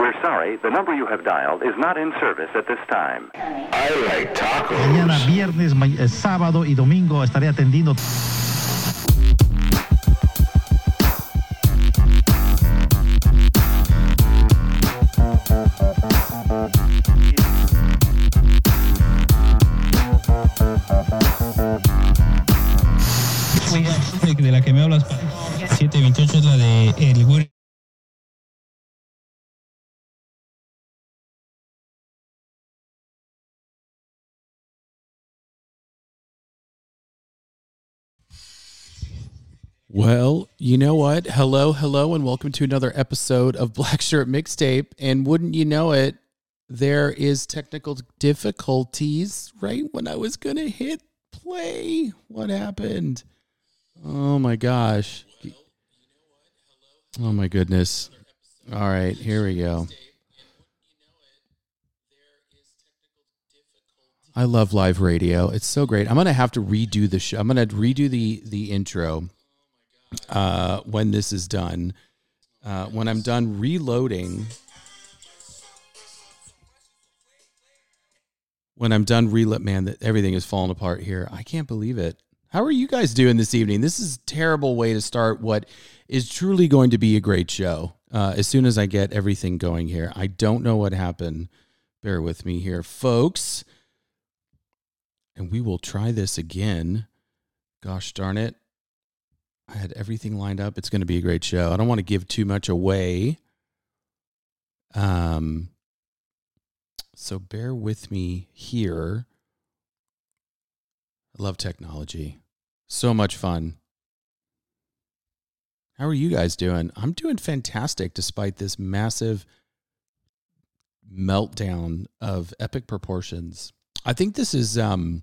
We're sorry, the number you have dialed is not in service at this time. I like tacos. Mañana viernes, ma- eh, sábado y domingo estaré atendiendo. Well, you know what? Hello, hello, and welcome to another episode of Black Shirt Mixtape. And wouldn't you know it, there is technical difficulties right when I was going to hit play. What happened? Oh my gosh. Oh my goodness. All right, here we go. I love live radio. It's so great. I'm gonna have to redo the show. I'm gonna redo the the intro uh, when this is done. Uh, when I'm done reloading, when I'm done reload, man, that everything is falling apart here. I can't believe it. How are you guys doing this evening? This is a terrible way to start what is truly going to be a great show. Uh, as soon as I get everything going here, I don't know what happened. Bear with me here, folks. And we will try this again. Gosh darn it. I had everything lined up. It's going to be a great show. I don't want to give too much away. Um so bear with me here. I love technology. So much fun. How are you guys doing? I'm doing fantastic despite this massive meltdown of epic proportions. I think this is um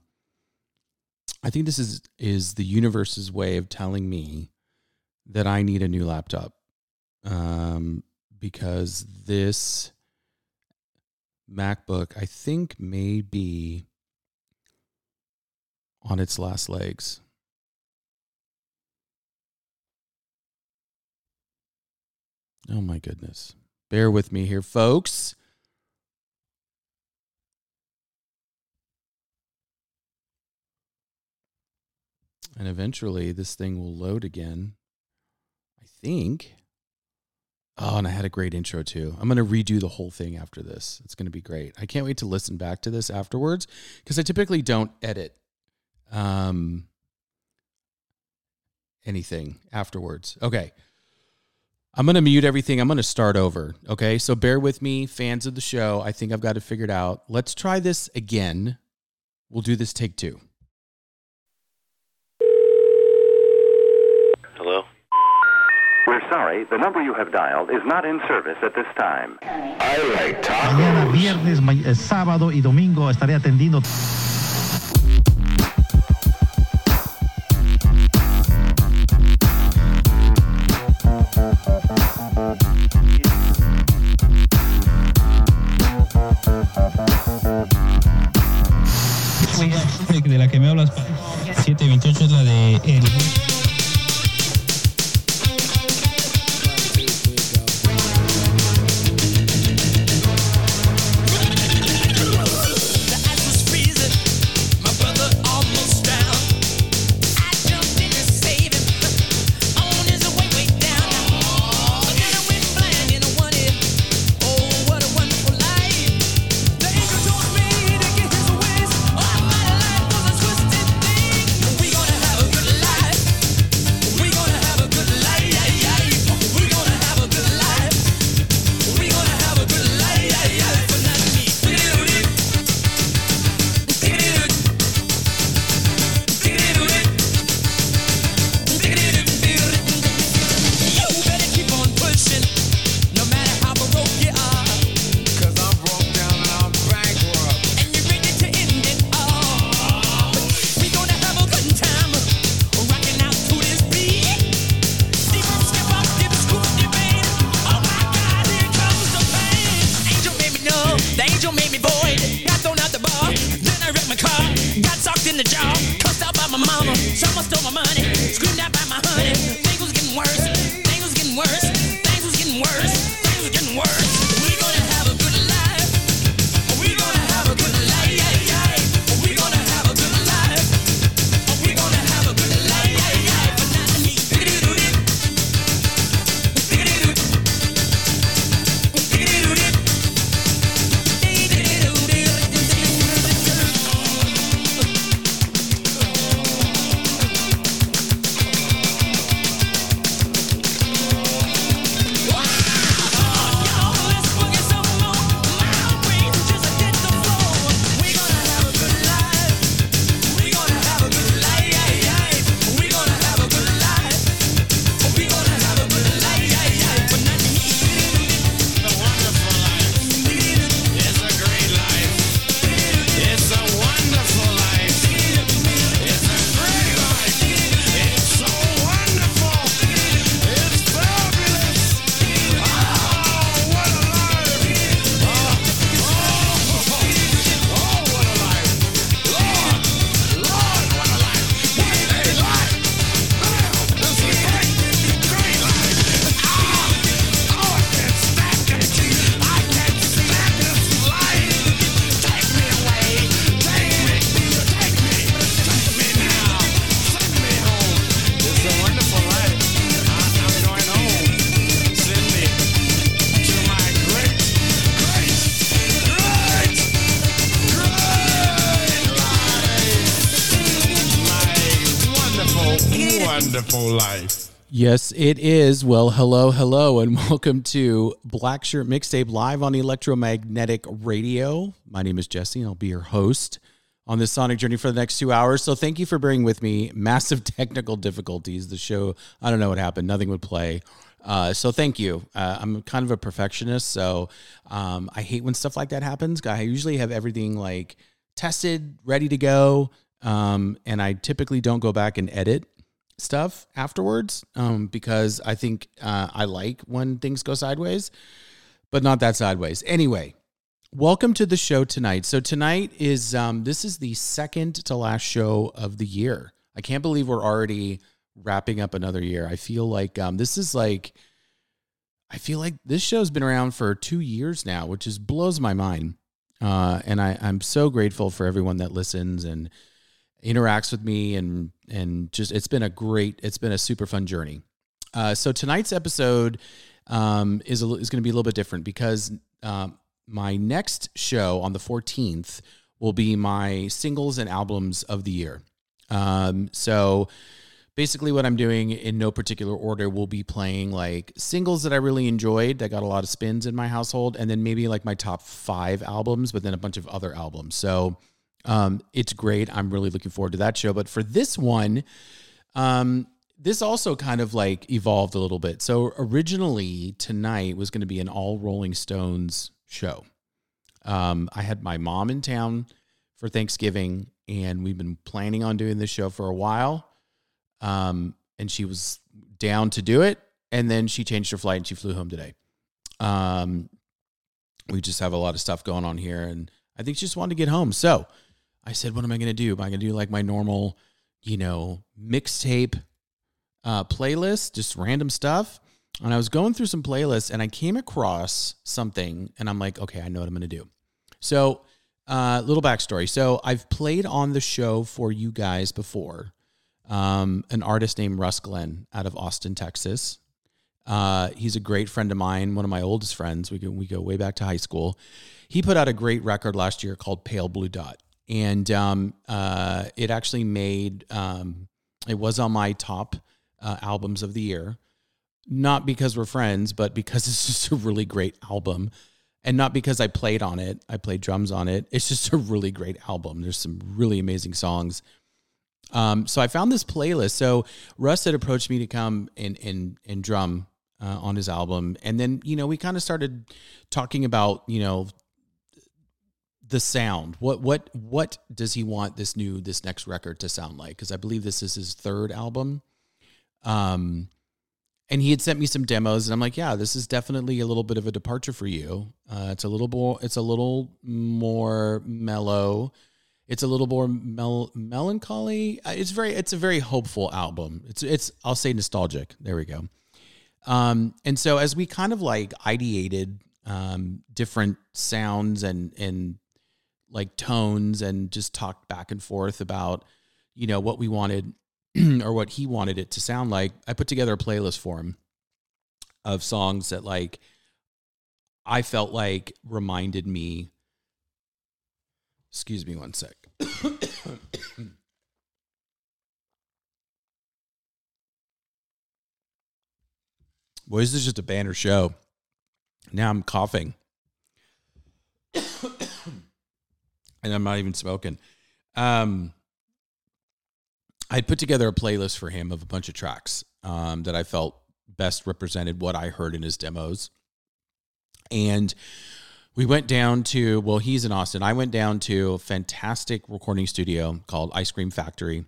I think this is is the universe's way of telling me that I need a new laptop. Um because this MacBook I think may be on its last legs. Oh my goodness. Bear with me here, folks. And eventually this thing will load again. I think. Oh, and I had a great intro too. I'm going to redo the whole thing after this. It's going to be great. I can't wait to listen back to this afterwards because I typically don't edit um anything afterwards. Okay. I'm going to mute everything. I'm going to start over. Okay. So bear with me, fans of the show. I think I've got it figured out. Let's try this again. We'll do this take two. Sorry, the number you have dialed is not in service at this time. I like Mañana tacos. viernes, ma- eh, sábado y domingo estaré atendiendo. de la que me hablas, 728 es la de el Yes, it is. Well, hello, hello, and welcome to Black Shirt Mixtape live on Electromagnetic Radio. My name is Jesse, and I'll be your host on this sonic journey for the next two hours. So, thank you for bearing with me. Massive technical difficulties. The show, I don't know what happened. Nothing would play. Uh, so, thank you. Uh, I'm kind of a perfectionist, so um, I hate when stuff like that happens. I usually have everything like tested, ready to go, um, and I typically don't go back and edit stuff afterwards um, because I think uh, I like when things go sideways, but not that sideways. Anyway, welcome to the show tonight. So tonight is um, this is the second to last show of the year. I can't believe we're already wrapping up another year. I feel like um, this is like I feel like this show's been around for two years now, which just blows my mind. Uh, and I, I'm so grateful for everyone that listens and interacts with me and and just it's been a great it's been a super fun journey. Uh, so tonight's episode um, is a, is going to be a little bit different because um, my next show on the 14th will be my singles and albums of the year. Um, so basically what i'm doing in no particular order will be playing like singles that i really enjoyed that got a lot of spins in my household and then maybe like my top five albums but then a bunch of other albums. So um, it's great. I'm really looking forward to that show. But for this one, um, this also kind of like evolved a little bit. So originally tonight was going to be an all Rolling Stones show. Um, I had my mom in town for Thanksgiving, and we've been planning on doing this show for a while. Um, and she was down to do it, and then she changed her flight and she flew home today. Um, we just have a lot of stuff going on here, and I think she just wanted to get home. So I said, "What am I going to do? Am I going to do like my normal, you know, mixtape uh, playlist, just random stuff?" And I was going through some playlists, and I came across something, and I'm like, "Okay, I know what I'm going to do." So, uh, little backstory. So I've played on the show for you guys before. Um, an artist named Russ Glenn out of Austin, Texas. Uh, he's a great friend of mine, one of my oldest friends. We go, we go way back to high school. He put out a great record last year called Pale Blue Dot, and um, uh, it actually made um, it was on my top uh, albums of the year. Not because we're friends, but because it's just a really great album, and not because I played on it. I played drums on it. It's just a really great album. There's some really amazing songs. Um, so I found this playlist. So Russ had approached me to come and and and drum uh, on his album, and then you know we kind of started talking about you know the sound. What what what does he want this new this next record to sound like? Because I believe this is his third album. Um, and he had sent me some demos, and I'm like, yeah, this is definitely a little bit of a departure for you. Uh, it's a little more it's a little more mellow. It's a little more mel- melancholy. Uh, It's very it's a very hopeful album. It's it's I'll say nostalgic. There we go. Um, and so as we kind of like ideated um, different sounds and and like tones and just talked back and forth about you know what we wanted or what he wanted it to sound like, I put together a playlist for him of songs that like I felt like reminded me. Excuse me one sec. Boy, this is just a banner show. Now I'm coughing. And I'm not even smoking. Um, I'd put together a playlist for him of a bunch of tracks um, that I felt best represented what I heard in his demos. And we went down to, well, he's in Austin. I went down to a fantastic recording studio called Ice Cream Factory.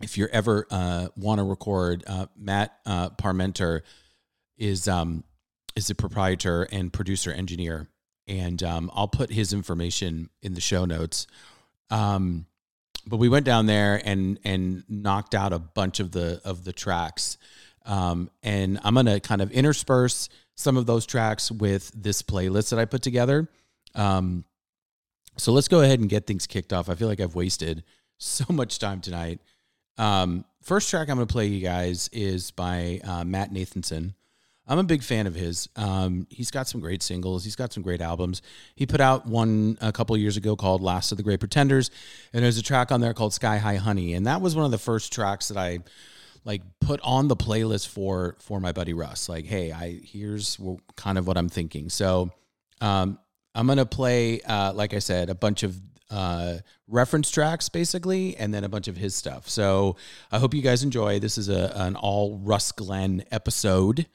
If you're ever uh, want to record, uh, Matt uh, Parmenter is um, is the proprietor and producer engineer, and um, I'll put his information in the show notes. Um, but we went down there and and knocked out a bunch of the of the tracks, um, and I'm gonna kind of intersperse some of those tracks with this playlist that I put together. Um, so let's go ahead and get things kicked off. I feel like I've wasted so much time tonight. Um, first track I'm going to play you guys is by uh, Matt Nathanson. I'm a big fan of his. Um, he's got some great singles. He's got some great albums. He put out one a couple years ago called "Last of the Great Pretenders," and there's a track on there called "Sky High Honey," and that was one of the first tracks that I like put on the playlist for for my buddy Russ. Like, hey, I here's kind of what I'm thinking. So um, I'm gonna play, uh, like I said, a bunch of uh, reference tracks basically, and then a bunch of his stuff. So I hope you guys enjoy. This is a an all Russ Glenn episode.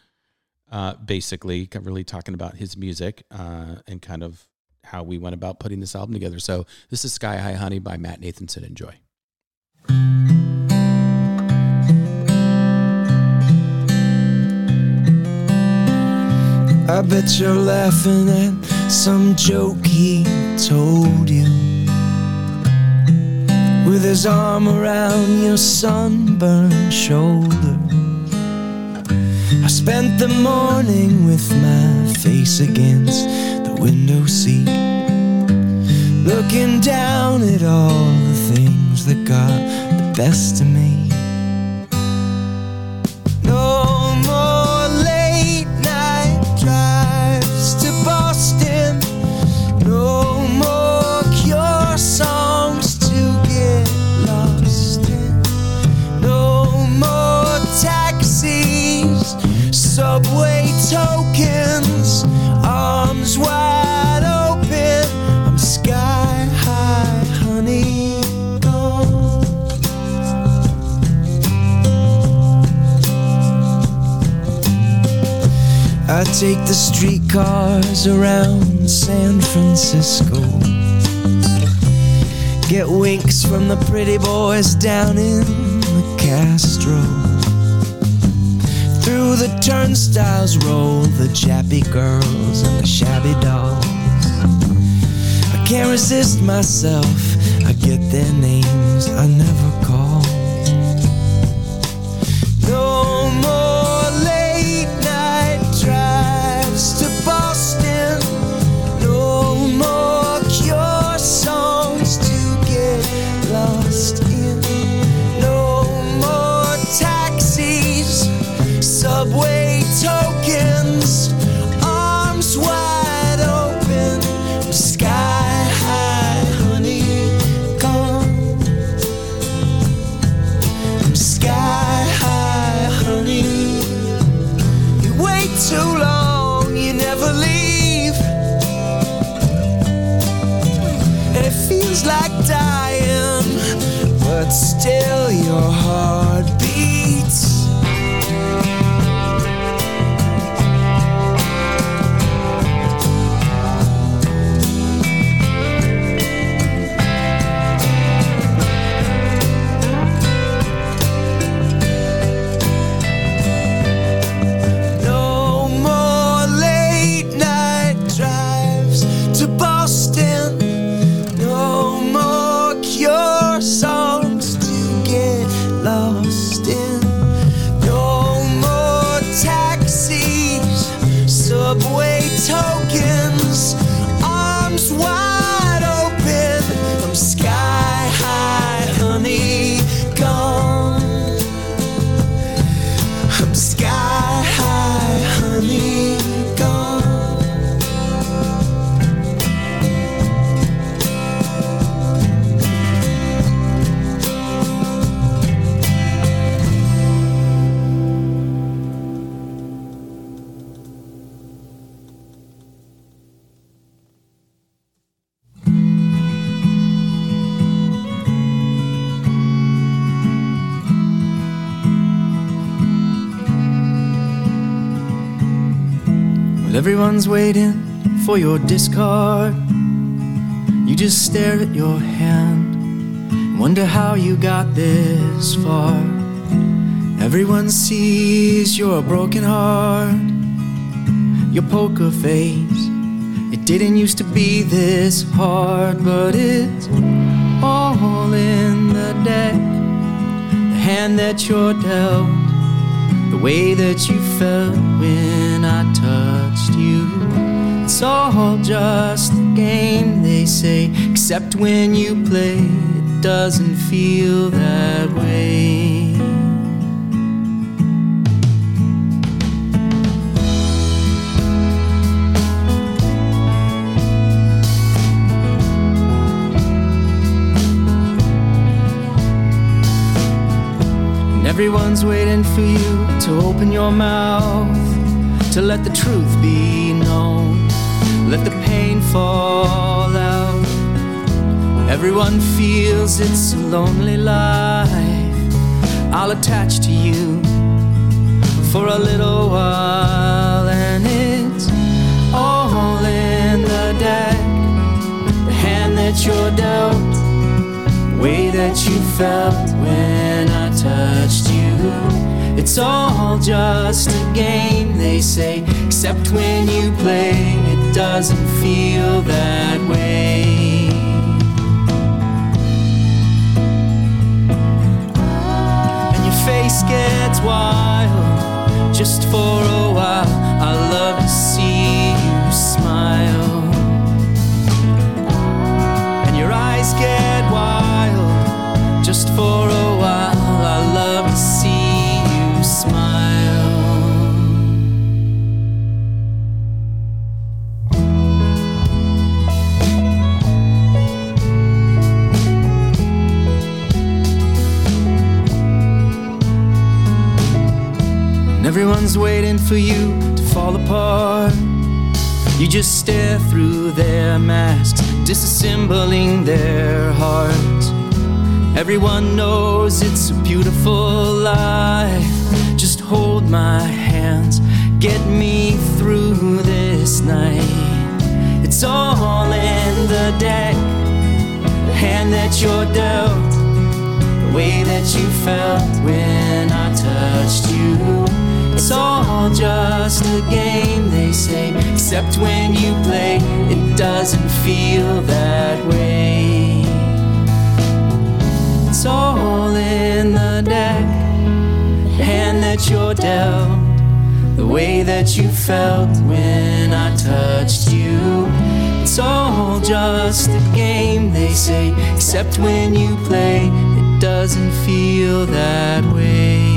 Uh, basically, really talking about his music uh, and kind of how we went about putting this album together. So this is Sky High Honey by Matt Nathanson. Enjoy. I bet you're laughing at some joke he told you. With his arm around your sunburned shoulder. I spent the morning with my face against the window seat. Looking down at all the things that got the best of me. Subway tokens, arms wide open. I'm sky high, honey. Gone. I take the streetcars around San Francisco. Get winks from the pretty boys down in the Castro. Through the turnstiles roll the jappy girls and the shabby dolls. I can't resist myself, I get their names I never everyone's waiting for your discard, you just stare at your hand and wonder how you got this far. Everyone sees your broken heart, your poker face. It didn't used to be this hard, but it's all in the deck. The hand that you're dealt the way that you felt when. It's all just a game, they say, except when you play, it doesn't feel that way. And Everyone's waiting for you to open your mouth, to let the truth be known, let the pain fall out. Everyone feels it's a lonely life. I'll attach to you for a little while, and it's all in the deck. The hand that you're dealt, the way that you felt when I touched you. It's all just a game, they say, except when you play, doesn't feel that way. and your face gets wild just for a while. I love to see you smile, and your eyes get wild just for a while. Everyone's waiting for you to fall apart. You just stare through their masks, disassembling their hearts. Everyone knows it's a beautiful life. Just hold my hands, get me through this night. It's all in the deck, the hand that you're dealt the way that you felt when I touched you. It's all just a game, they say, except when you play, it doesn't feel that way. It's all in the deck, hand that you're dealt, the way that you felt when I touched you. It's all just a game, they say, except when you play, it doesn't feel that way.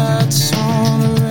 Sunsets on a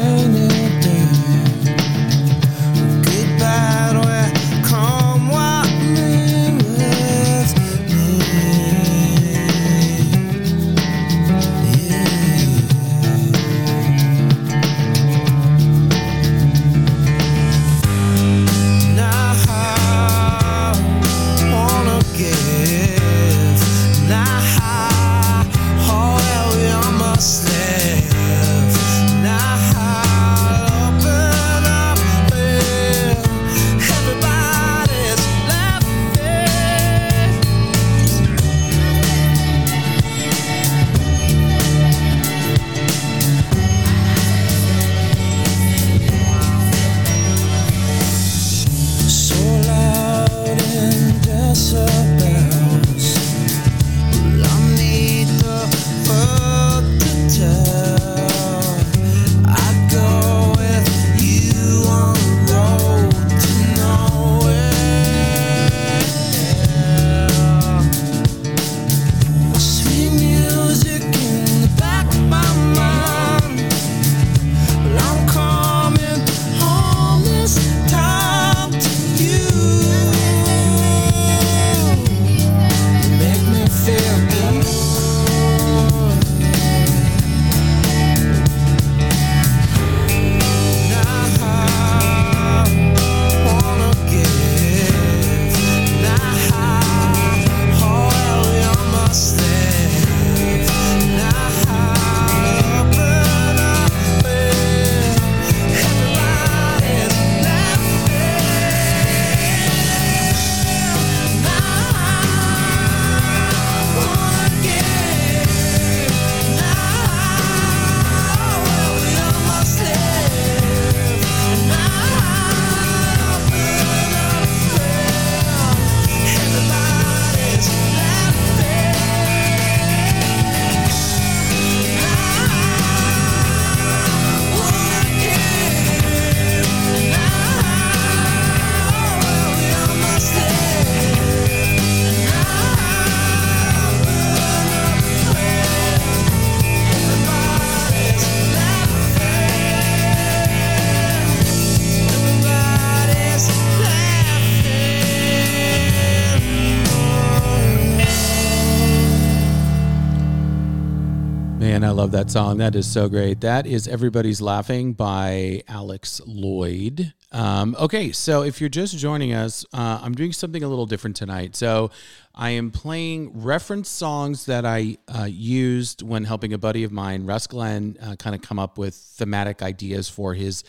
song. That is so great. That is Everybody's Laughing by Alex Lloyd. Um, okay, so if you're just joining us, uh, I'm doing something a little different tonight. So I am playing reference songs that I uh, used when helping a buddy of mine, Russ Glenn, uh, kind of come up with thematic ideas for his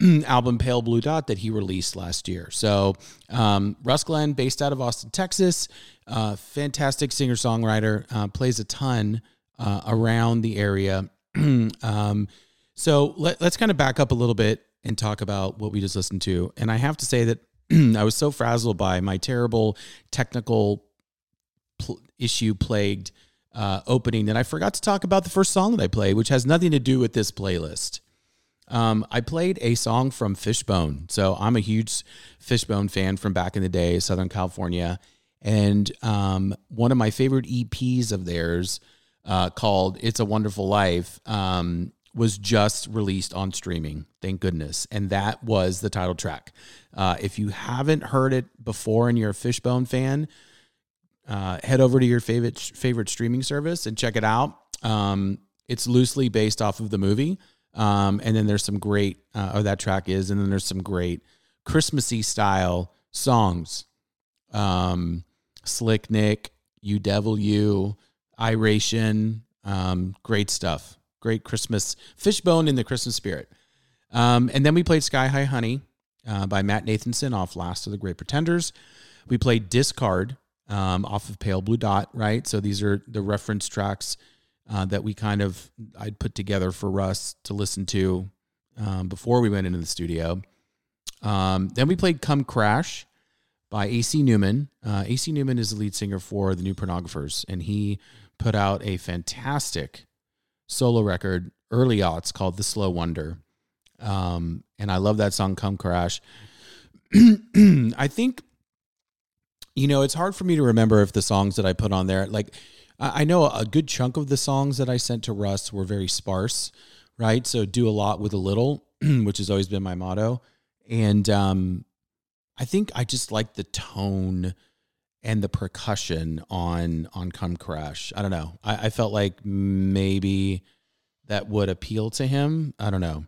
album Pale Blue Dot that he released last year. So, um, Russ Glenn, based out of Austin, Texas, uh, fantastic singer songwriter, uh, plays a ton uh, around the area. um, so, let, let's kind of back up a little bit and talk about what we just listened to. And I have to say that I was so frazzled by my terrible technical pl- issue plagued uh, opening that I forgot to talk about the first song that I played, which has nothing to do with this playlist. Um, I played a song from Fishbone. So I'm a huge Fishbone fan from back in the day, Southern California. And um, one of my favorite EPs of theirs uh, called It's a Wonderful Life um, was just released on streaming. Thank goodness. And that was the title track. Uh, if you haven't heard it before and you're a Fishbone fan, uh, head over to your favorite favorite streaming service and check it out. Um, it's loosely based off of the movie, um, and then there's some great, uh, or that track is, and then there's some great Christmassy style songs. Um, Slick Nick, You Devil You, Iration, um, great stuff. Great Christmas fishbone in the Christmas spirit. Um, and then we played Sky High Honey uh, by Matt Nathanson off Last of the Great Pretenders. We played Discard um, off of Pale Blue Dot, right? So these are the reference tracks uh, that we kind of I'd put together for Russ to listen to um, before we went into the studio. Um, then we played Come Crash by AC Newman. Uh, AC Newman is the lead singer for the New Pornographers, and he put out a fantastic solo record early aughts called The Slow Wonder. Um, and I love that song, Come Crash. I think, you know, it's hard for me to remember if the songs that I put on there, like, I, know a good chunk of the songs that I sent to Russ were very sparse, right? So do a lot with a little, which has always been my motto. And um, I think I just like the tone and the percussion on on Come Crash. I don't know. I, I felt like maybe that would appeal to him. I don't know.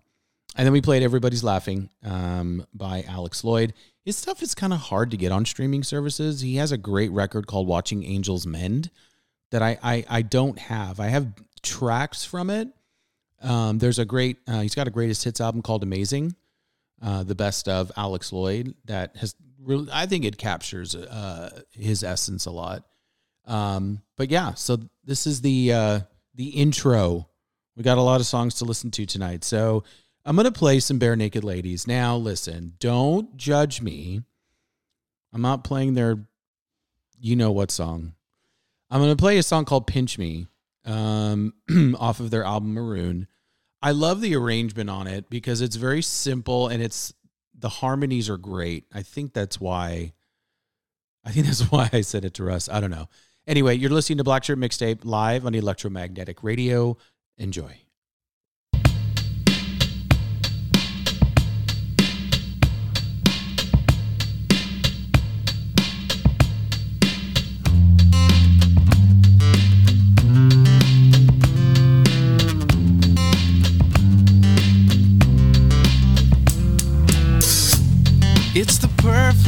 And then we played Everybody's Laughing um, by Alex Lloyd. His stuff is kind of hard to get on streaming services. He has a great record called Watching Angels Mend that I I, I don't have. I have tracks from it. Um, there's a great. Uh, he's got a greatest hits album called Amazing, uh, the best of Alex Lloyd. That has really. I think it captures uh, his essence a lot. Um, but yeah, so this is the uh, the intro. We got a lot of songs to listen to tonight. So I'm gonna play some Barenaked Ladies. Now, listen, don't judge me. I'm not playing their, you know what song. I'm gonna play a song called "Pinch Me," um, off of their album Maroon. I love the arrangement on it because it's very simple and it's the harmonies are great. I think that's why. I think that's why I said it to Russ. I don't know. Anyway, you're listening to Black Shirt Mixtape live on Electromagnetic Radio. Enjoy.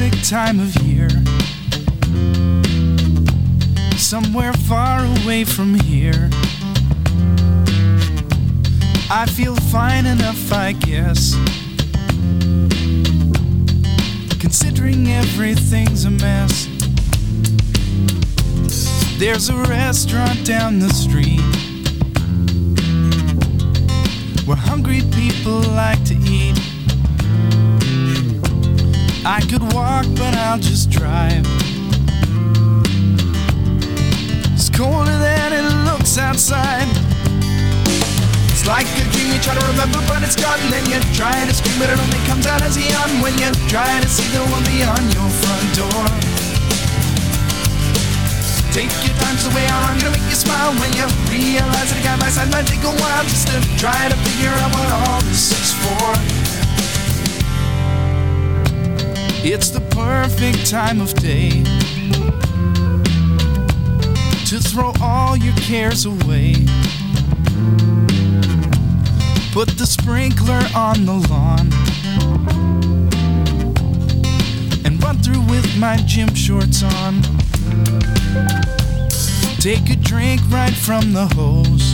Perfect time of year. Somewhere far away from here. I feel fine enough, I guess. Considering everything's a mess. There's a restaurant down the street where hungry people like to eat. I could walk, but I'll just drive. It's colder than it looks outside. It's like a dream you try to remember, but it's gone. Then you try to scream, but it only comes out as a yawn when you try to see the one beyond your front door. Take your time, so way I'm gonna make you smile when you realize that a guy by side might take a while just to try to figure out what all this is for. It's the perfect time of day to throw all your cares away. Put the sprinkler on the lawn and run through with my gym shorts on. Take a drink right from the hose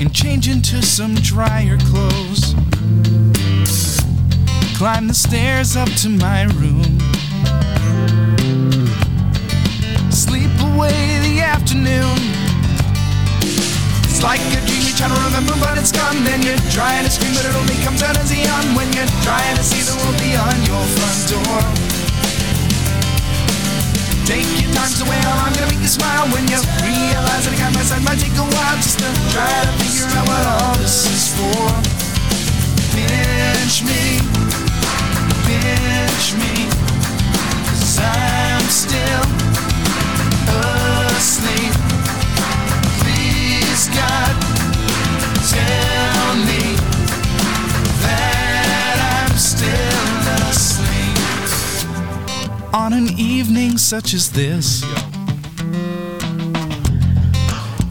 and change into some drier clothes. Climb the stairs up to my room. Sleep away the afternoon. It's like a dream you try to remember, but it's gone. Then you're trying to scream, but it only comes out as a yawn when you're trying to see the world beyond your front door. Take your time, way I'm gonna make you smile when you realize that a guy by side might take a while just to try to figure out what all this is for. Pinch me, I'm still asleep. Please, God, tell me that I'm still asleep. On an evening such as this,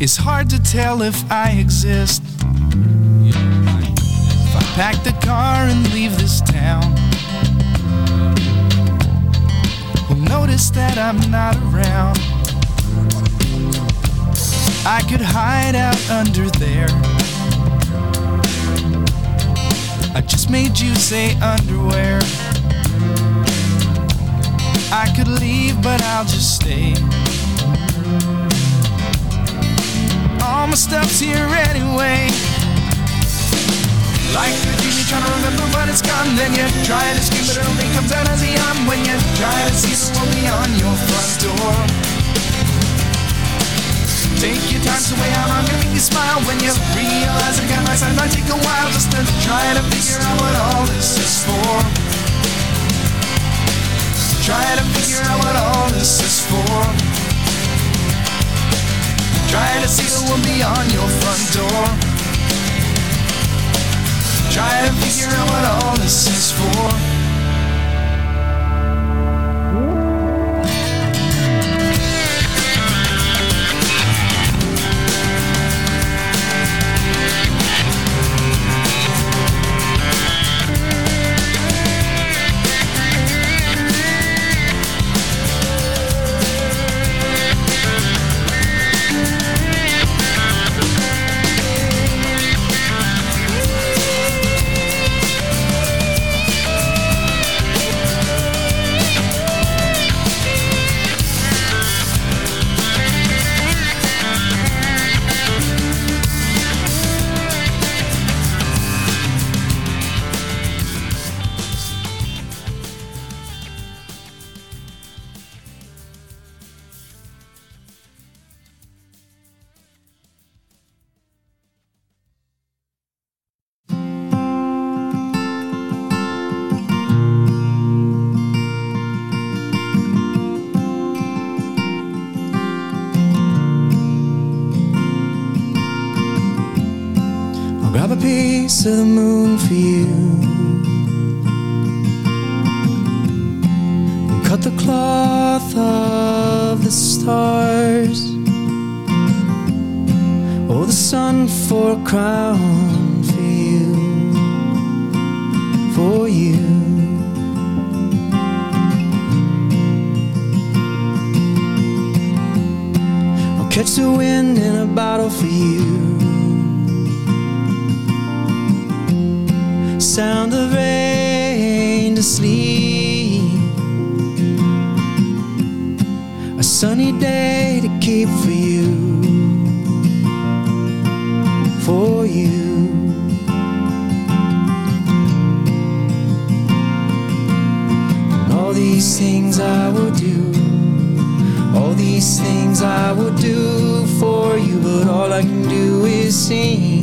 it's hard to tell if I exist. If I pack the car and leave this town, who'll notice that I'm not around? I could hide out under there. I just made you say underwear. I could leave, but I'll just stay. All my stuff's here anyway. Like the genie trying to remember when it's gone. Then you try to scream, but it only comes out as a yawn. When you try to see the someone beyond your front door. Take your time, so way out, I'm gonna make you smile when you realize I've got my side. Might take a while just to try to figure out what all this is for. Try to figure out what all this is for. Try to see the one beyond your front door. Try to figure out what all this is for. piece of the moon for you. And cut the cloth of the stars, oh, the sun for a crown for you, for you. I'll catch the wind in a bottle for you. sound of rain to sleep. A sunny day to keep for you, for you. And all these things I will do, all these things I will do for you, but all I can do is sing.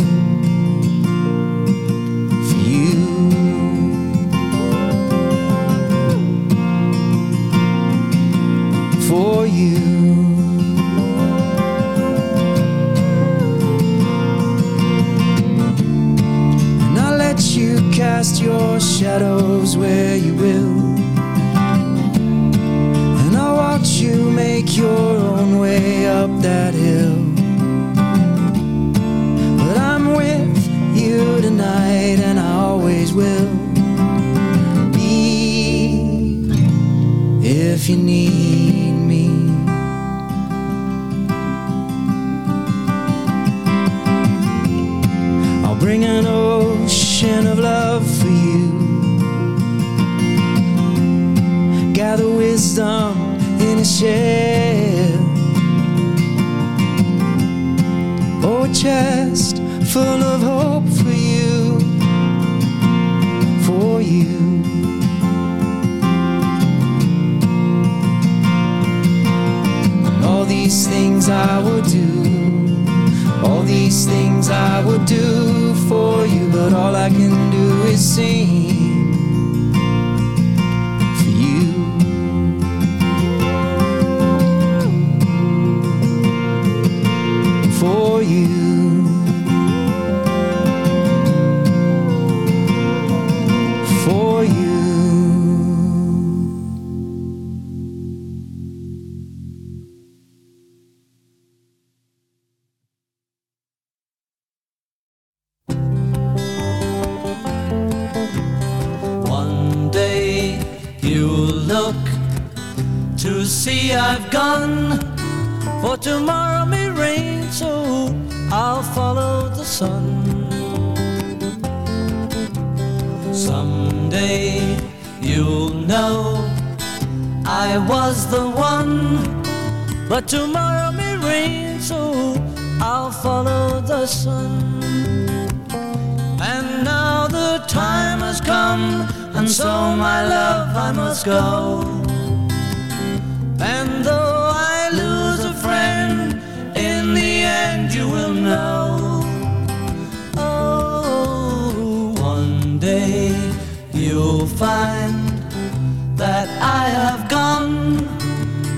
that I have gone.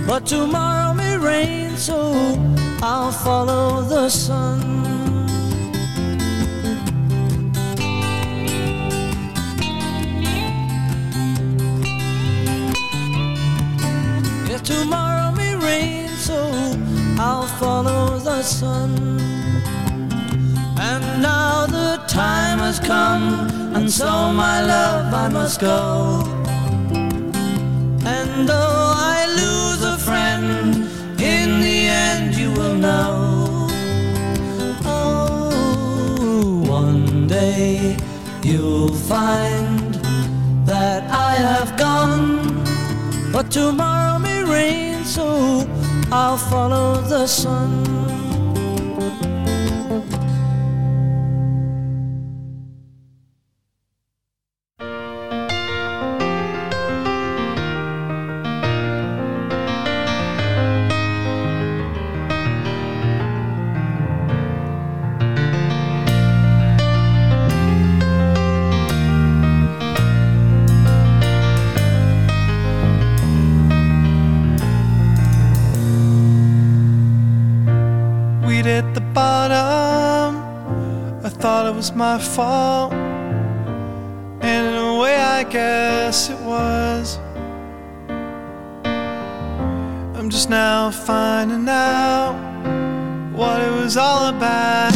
But tomorrow may rain, so I'll follow the sun. If tomorrow may rain, so I'll follow the sun. And now the time has come, and so my love, I must go. Though I lose a friend, in the end you will know. Oh, one day you'll find that I have gone. But tomorrow may rain, so I'll follow the sun. My fault. And in a way, I guess it was. I'm just now finding out what it was all about.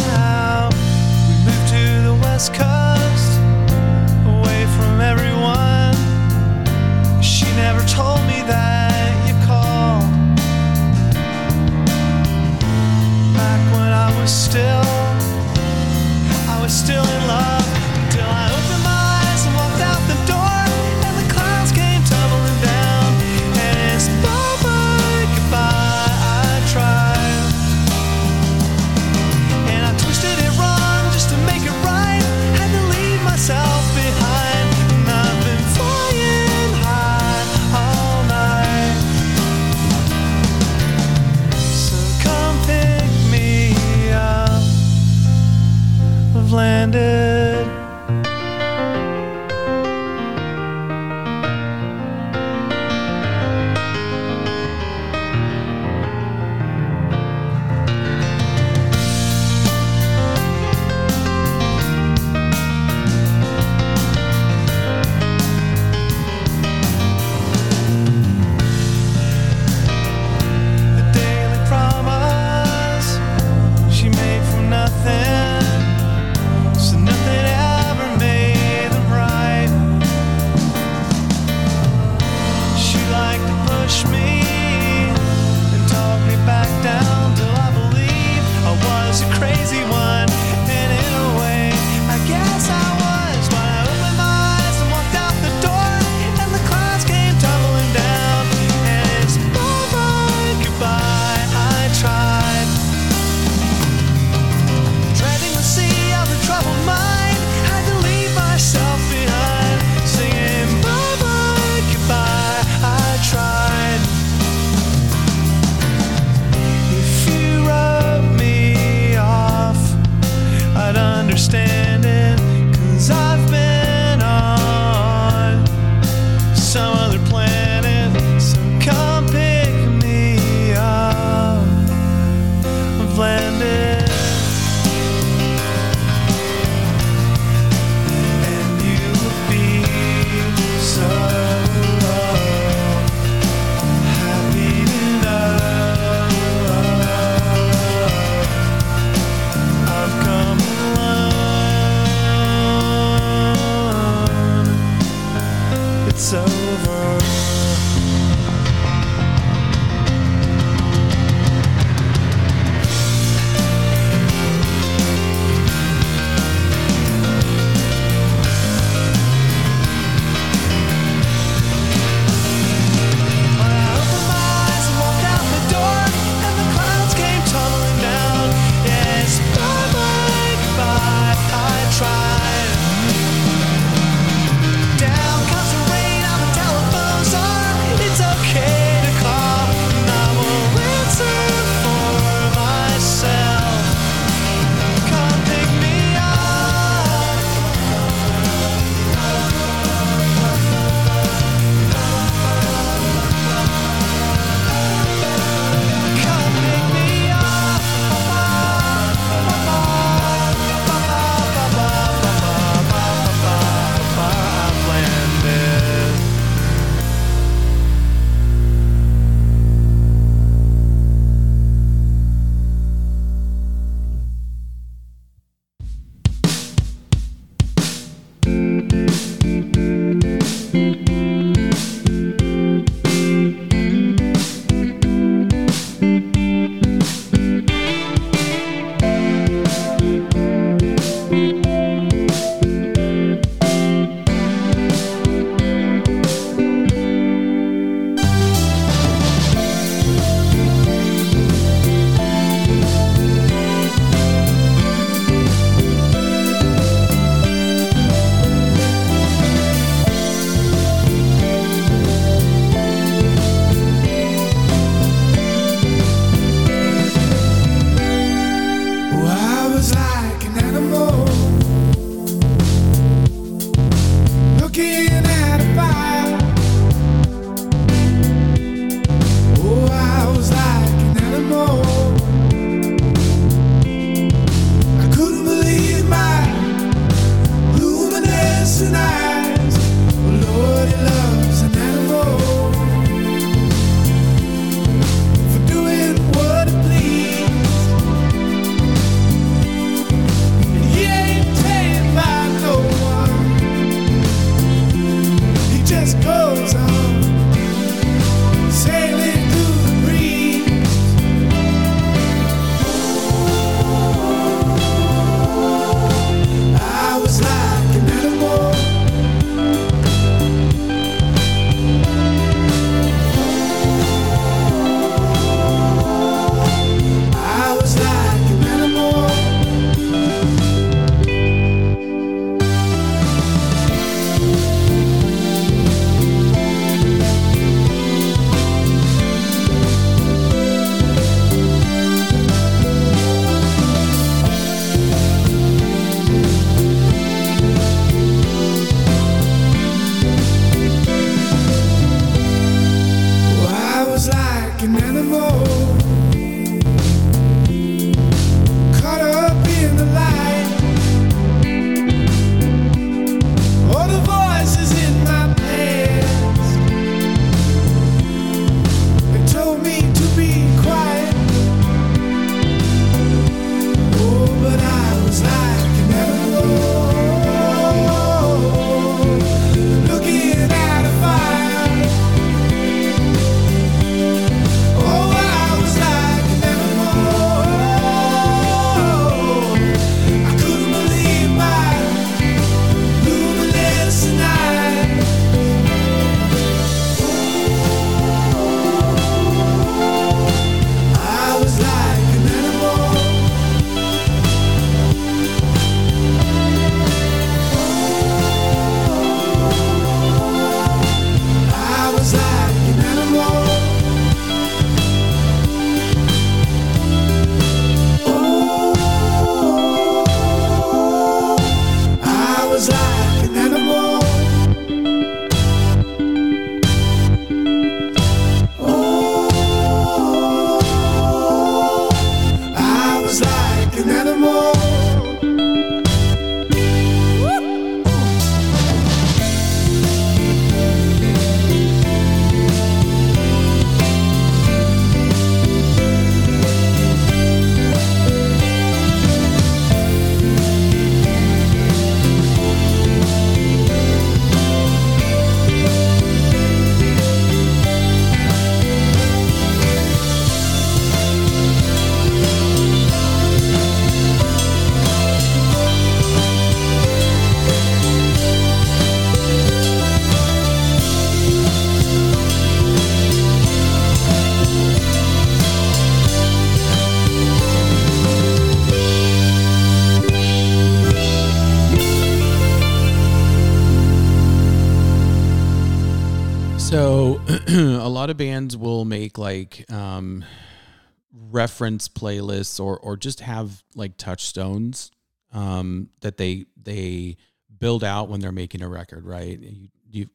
Reference playlists or or just have like touchstones um, that they they build out when they're making a record, right? You you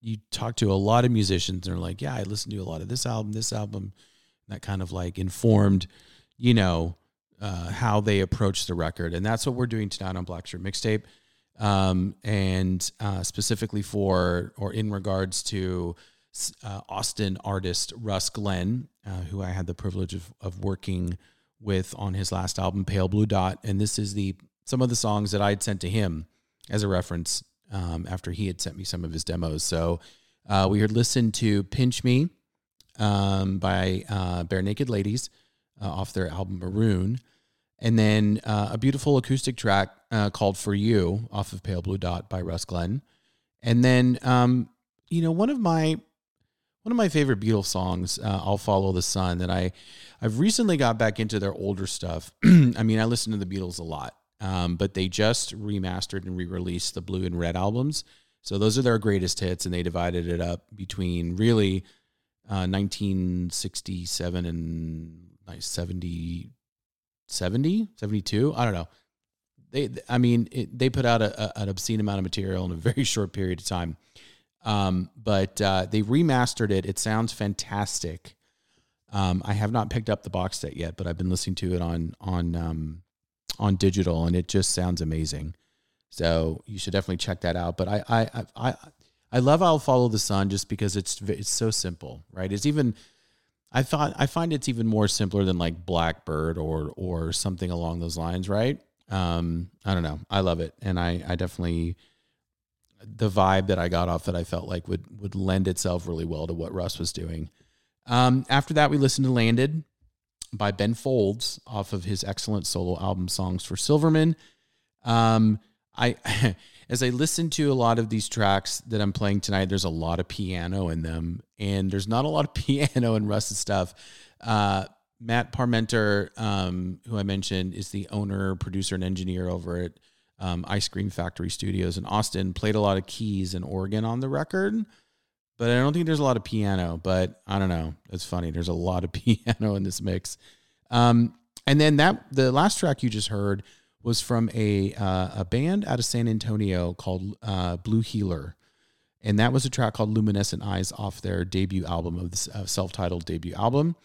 you talk to a lot of musicians and they're like, yeah, I listened to a lot of this album, this album, that kind of like informed, you know, uh, how they approach the record, and that's what we're doing tonight on Black Shirt Mixtape, um, and uh, specifically for or in regards to uh, Austin artist Russ Glenn, uh, who I had the privilege of, of working with on his last album, Pale Blue Dot, and this is the some of the songs that I had sent to him as a reference um, after he had sent me some of his demos. So uh, we heard listen to "Pinch Me" um, by uh, Barenaked Ladies uh, off their album Maroon, and then uh, a beautiful acoustic track uh, called "For You" off of Pale Blue Dot by Russ Glenn, and then um, you know one of my one of my favorite Beatles songs, uh, "I'll Follow the Sun," that I I've recently got back into their older stuff. I mean, I listen to the Beatles a lot, um, but they just remastered and re-released the Blue and Red albums. So those are their greatest hits, and they divided it up between really uh, 1967 and like 70, 70, 72. I don't know. They, I mean, it, they put out a, a, an obscene amount of material in a very short period of time. Um, but uh, they remastered it. It sounds fantastic. Um, I have not picked up the box set yet, but I've been listening to it on on um, on digital, and it just sounds amazing. So you should definitely check that out. But I I I I, love "I'll Follow the Sun" just because it's it's so simple, right? It's even I thought I find it's even more simpler than like Blackbird or or something along those lines, right? Um, I don't know. I love it, and I I definitely the vibe that I got off that I felt like would would lend itself really well to what Russ was doing. Um, after that, we listened to "Landed" by Ben Folds off of his excellent solo album "Songs for Silverman." Um, I as I listen to a lot of these tracks that I'm playing tonight, there's a lot of piano in them, and there's not a lot of piano in Russ's stuff. Uh, Matt Parmenter, um, who I mentioned, is the owner, producer, and engineer over at um, Ice Cream Factory Studios in Austin. Played a lot of keys and organ on the record, but I don't think there's a lot of piano. But I don't know. It's funny. There's a lot of piano in this mix. Um, and then that the last track you just heard was from a uh, a band out of San Antonio called uh, Blue Healer, and that was a track called "Luminescent Eyes" off their debut album of this uh, self-titled debut album.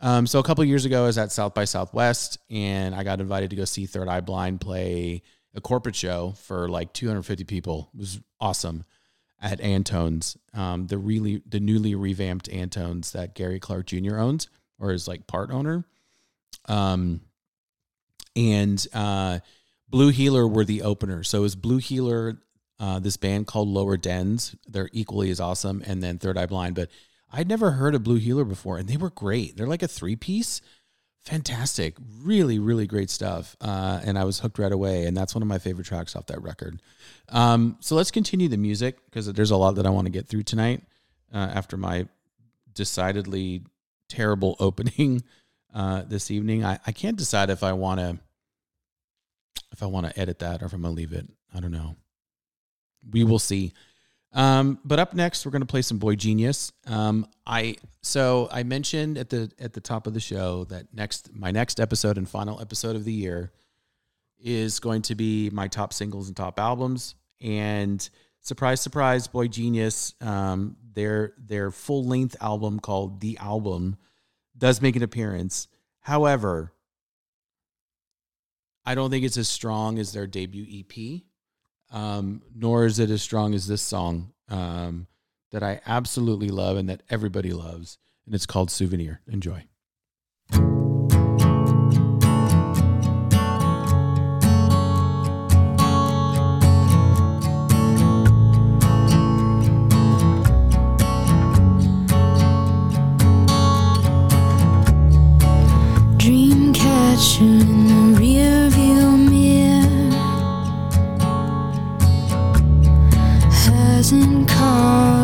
Um, so a couple years ago, I was at South by Southwest, and I got invited to go see Third Eye Blind play a corporate show for like 250 people. It was awesome at Antone's, um, the really the newly revamped Antone's that Gary Clark Jr. owns or is like part owner. Um, and uh, Blue Healer were the opener. So it was Blue Healer, uh, this band called Lower Dens. They're equally as awesome, and then Third Eye Blind. But I'd never heard of Blue Healer before, and they were great. They're like a three piece. Fantastic, really, really great stuff. Uh, and I was hooked right away, and that's one of my favorite tracks off that record. Um, so let's continue the music because there's a lot that I want to get through tonight uh, after my decidedly terrible opening uh, this evening. I, I can't decide if I want to if I want to edit that or if I'm gonna leave it. I don't know. We will see. Um, but up next, we're gonna play some boygenius. Um, I so I mentioned at the at the top of the show that next my next episode and final episode of the year is going to be my top singles and top albums. And surprise, surprise, boygenius, um, their their full length album called The Album does make an appearance. However, I don't think it's as strong as their debut EP, um, nor is it as strong as this song um, that I absolutely love and that everybody loves. And it's called Souvenir. Enjoy. Dream hasn't caught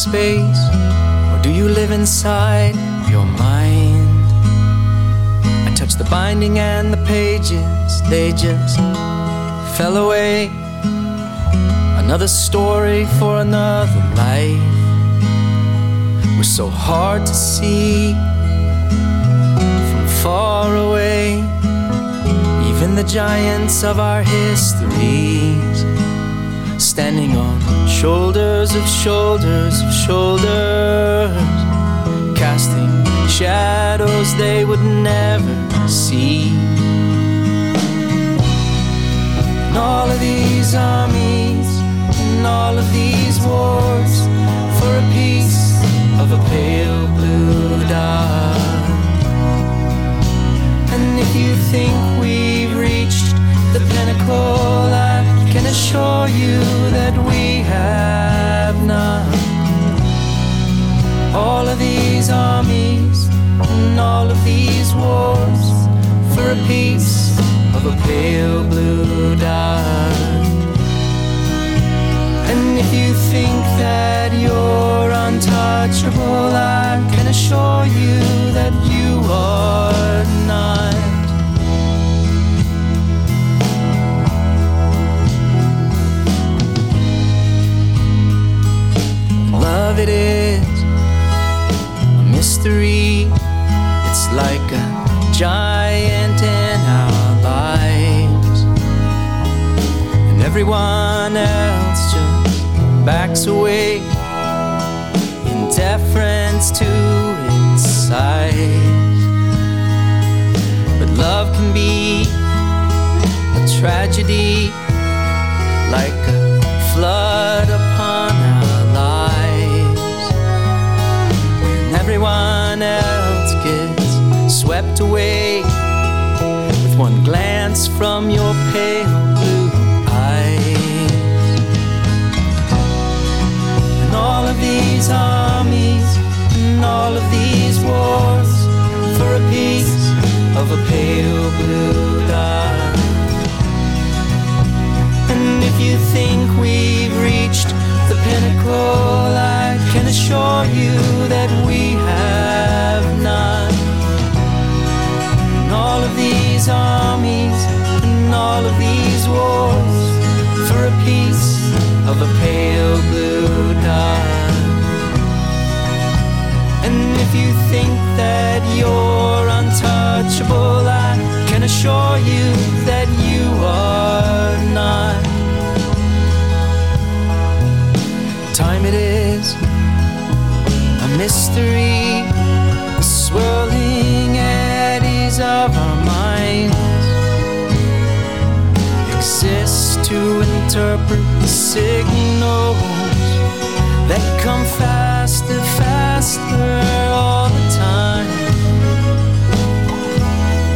space? Or do you live inside your mind? I touch the binding and the pages, they just fell away. Another story for another life was so hard to see from far away. Even the giants of our histories standing on shoulders of shoulders of shoulders, casting shadows they would never see. And all of these armies and all of these wars for a piece of a pale blue dot. And if you think we've reached the pinnacle, can assure you that we have not. All of these armies and all of these wars for a piece of a pale blue dot. And if you think that you're untouchable, I can assure you that you are Love it is a mystery. It's like a giant in our lives. And everyone else just backs away in deference to its size. But love can be a tragedy like a one glance from your pale blue eyes. And all of these armies and all of these wars for a piece of a pale blue dot. And if you think we've reached the pinnacle, I can assure you that we have not. And all of these armies and all of these wars for a piece of a pale blue dot. And if you think that you're untouchable, I can assure you that you are not. Time it is a mystery, the swirling of our minds exist to interpret the signals that come faster, faster all the time.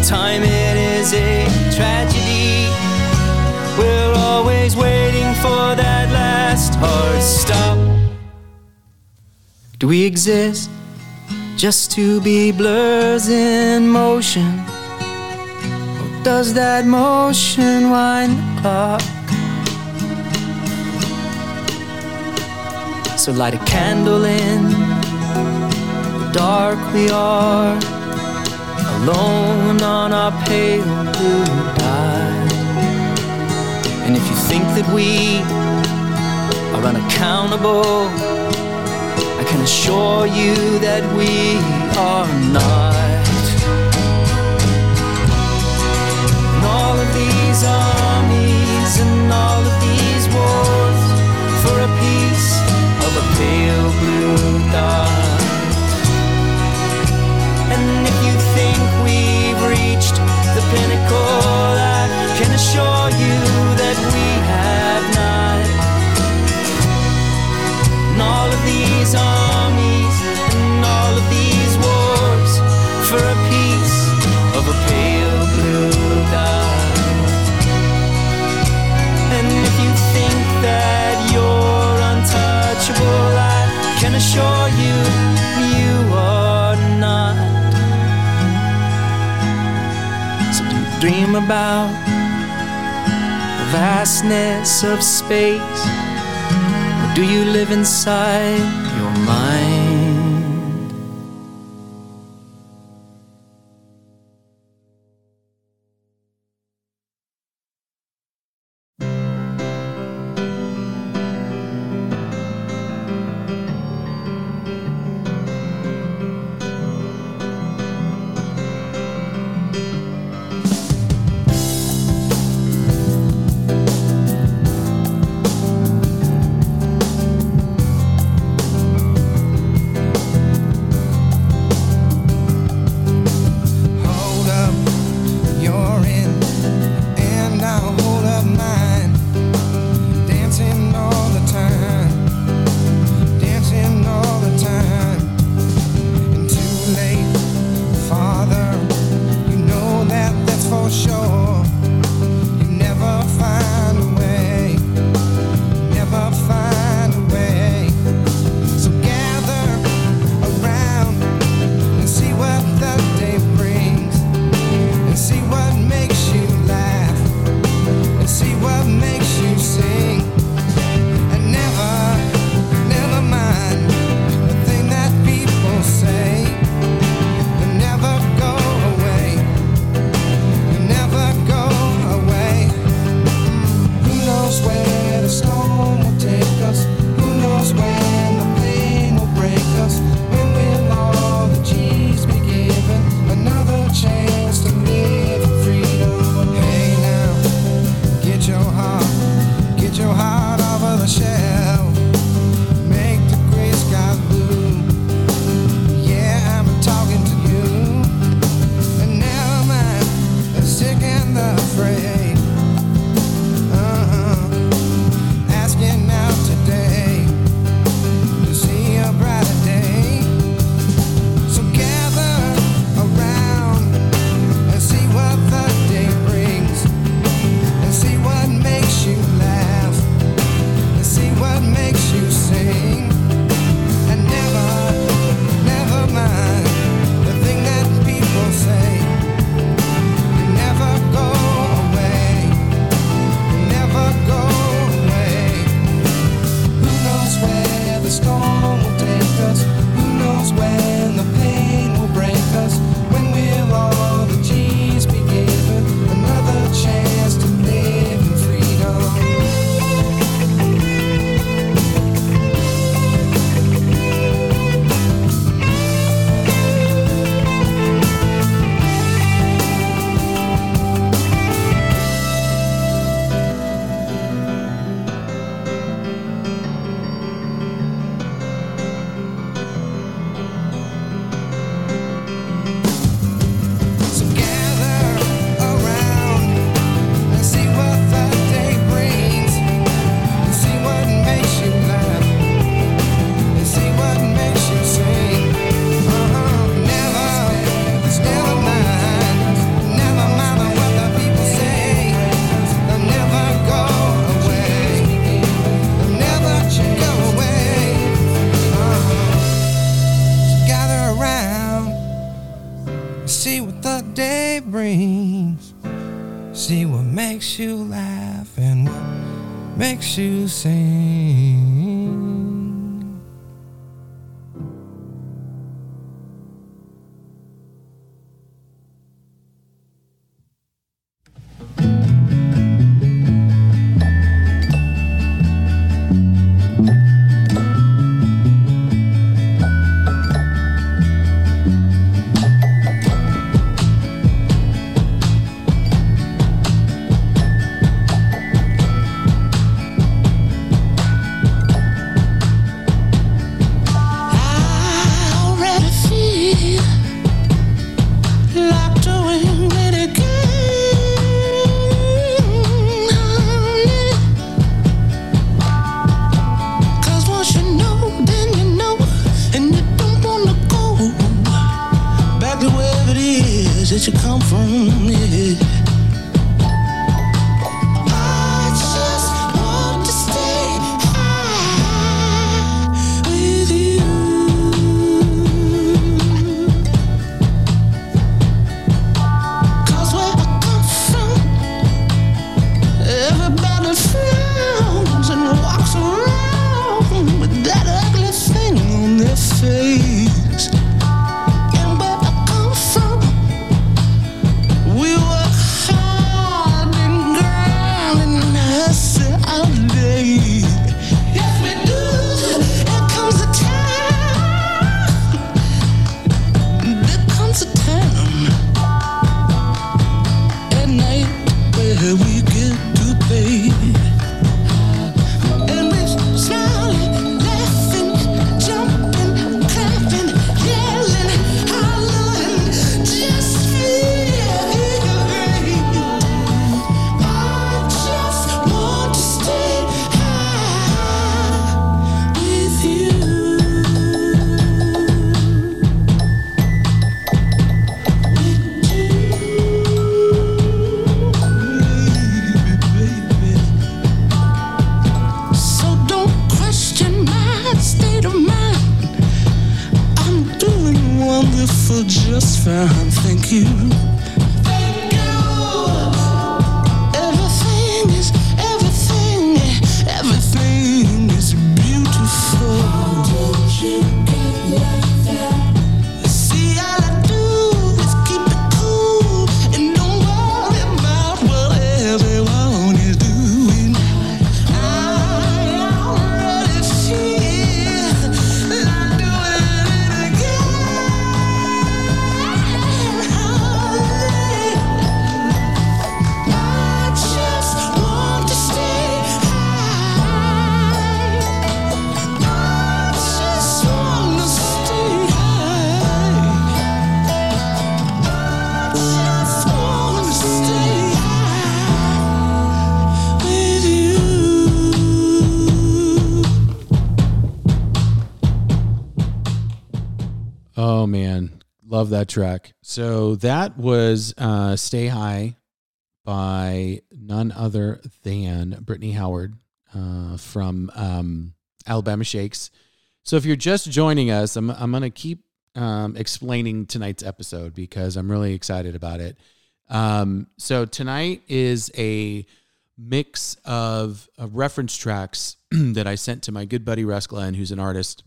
Time it is a tragedy. We're always waiting for that last hard stop. Do we exist just to be blurs in motion? Or does that motion wind the clock? So light a candle in the dark we are alone on our pale blue dot. And if you think that we are unaccountable, can assure you that we are not. And all of these armies and all of these wars for a piece of a pale blue dot. And if you think we've reached the pinnacle, I can assure you that we have all of these armies and all of these wars for a piece of a pale blue. And if you think that you're untouchable, I can assure you you are not. So do you dream about the vastness of space? Do you live inside your mind? Track. So that was uh, "Stay High" by none other than Brittany Howard uh, from um, Alabama Shakes. So if you're just joining us, I'm I'm gonna keep um, explaining tonight's episode because I'm really excited about it. Um, so tonight is a mix of, of reference tracks that I sent to my good buddy Russ Glenn, who's an artist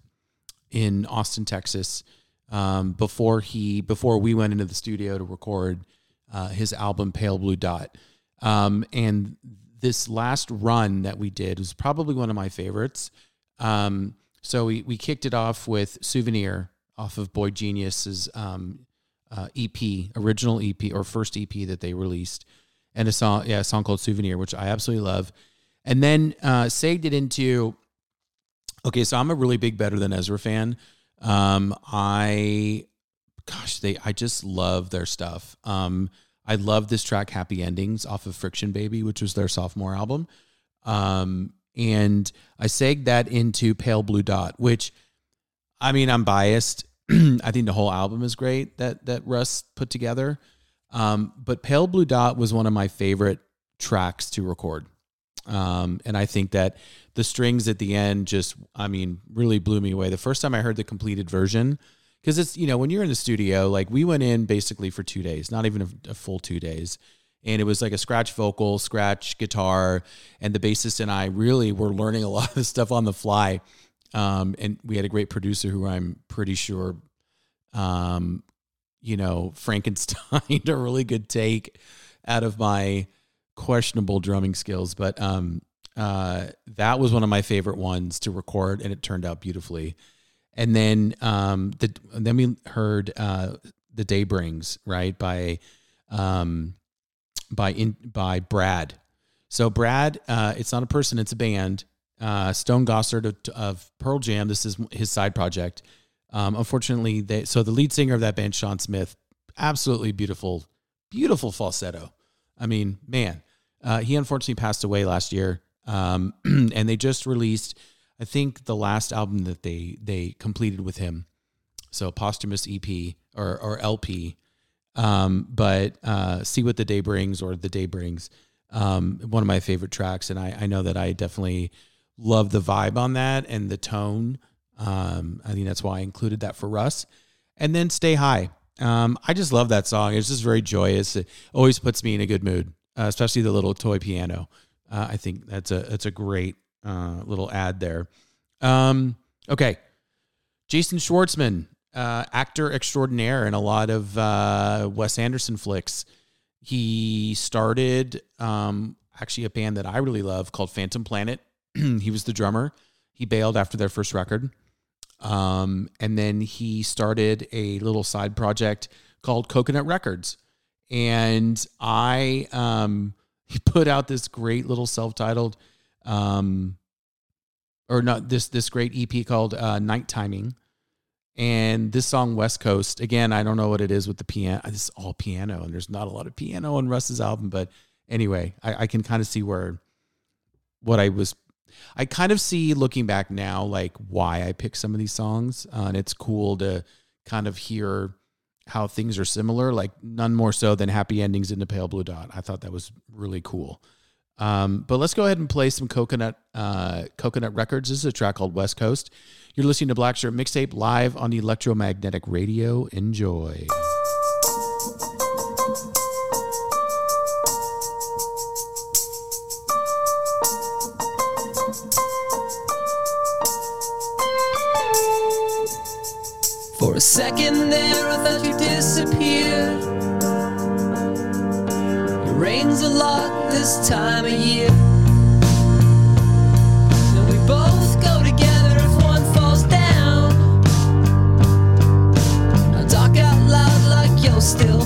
in Austin, Texas, um, before he before we went into the studio to record uh, his album Pale Blue Dot. Um, and this last run that we did was probably one of my favorites. Um, so we we kicked it off with Souvenir off of boygenius's um, uh, EP, original EP or first EP that they released, and a song, yeah, a song called Souvenir, which I absolutely love. And then uh, segged it into okay, so I'm a really big Better Than Ezra fan. Um, I, gosh, they, I just love their stuff. Um, I love this track, Happy Endings, off of Friction Baby, which was their sophomore album. Um, and I segged that into Pale Blue Dot, which, I mean, I'm biased. I think the whole album is great that that Russ put together. Um, but Pale Blue Dot was one of my favorite tracks to record. Um, and I think that the strings at the end just, I mean, really blew me away. The first time I heard the completed version, because it's, you know, when you're in the studio, like we went in basically for two days, not even a, a full two days. And it was like a scratch vocal, scratch guitar, and the bassist and I really were learning a lot of stuff on the fly. Um, and we had a great producer who I'm pretty sure, um, you know, Frankenstein a really good take out of my questionable drumming skills, but um, uh, that was one of my favorite ones to record, and it turned out beautifully. And then um, the then we heard uh, the Day Brings right by um, by in by Brad. So Brad, uh, it's not a person, it's a band. Uh, Stone Gossard of, of Pearl Jam. This is his side project. Um, unfortunately, they so the lead singer of that band, Shawn Smith, absolutely beautiful, beautiful falsetto. I mean, man, uh, he unfortunately passed away last year, um, and they just released, I think, the last album that they they completed with him. So posthumous EP or or LP, um, but uh, see what the day brings or the day brings. Um, one of my favorite tracks, and I, I know that I definitely love the vibe on that and the tone. Um, I think that's why I included that for Russ. And then Stay High. Um, I just love that song. It's just very joyous. It always puts me in a good mood, uh, especially the little toy piano. Uh, I think that's a that's a great uh, little ad there. Um, okay, Jason Schwartzman, uh, actor extraordinaire in a lot of uh, Wes Anderson flicks. He started um, actually a band that I really love called Phantom Planet. he was the drummer. He bailed after their first record. Um, and then he started a little side project called Coconut Records. And I, um, he put out this great little self-titled, um, or not this, this great EP called, uh, Nighttiming. And this song, West Coast, again, I don't know what it is with the piano. It's all piano, and there's not a lot of piano on Russ's album. But anyway, I, I can kind of see where what I was I kind of see looking back now, like why I picked some of these songs. Uh, and it's cool to kind of hear how things are similar, like none more so than Happy Endings in the Pale Blue Dot. I thought that was really cool. Um, but let's go ahead and play some Coconut uh, Coconut Records. This is a track called West Coast. You're listening to Black Shirt Mixtape live on the Electromagnetic Radio. Enjoy. a second there, I thought you disappeared. It rains a lot this time of year. And we both go together if one falls down. I talk out loud like you're still.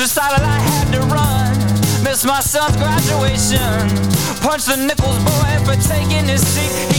recital, I had to run. Missed my son's graduation. Punch the nickels boy for taking his seat.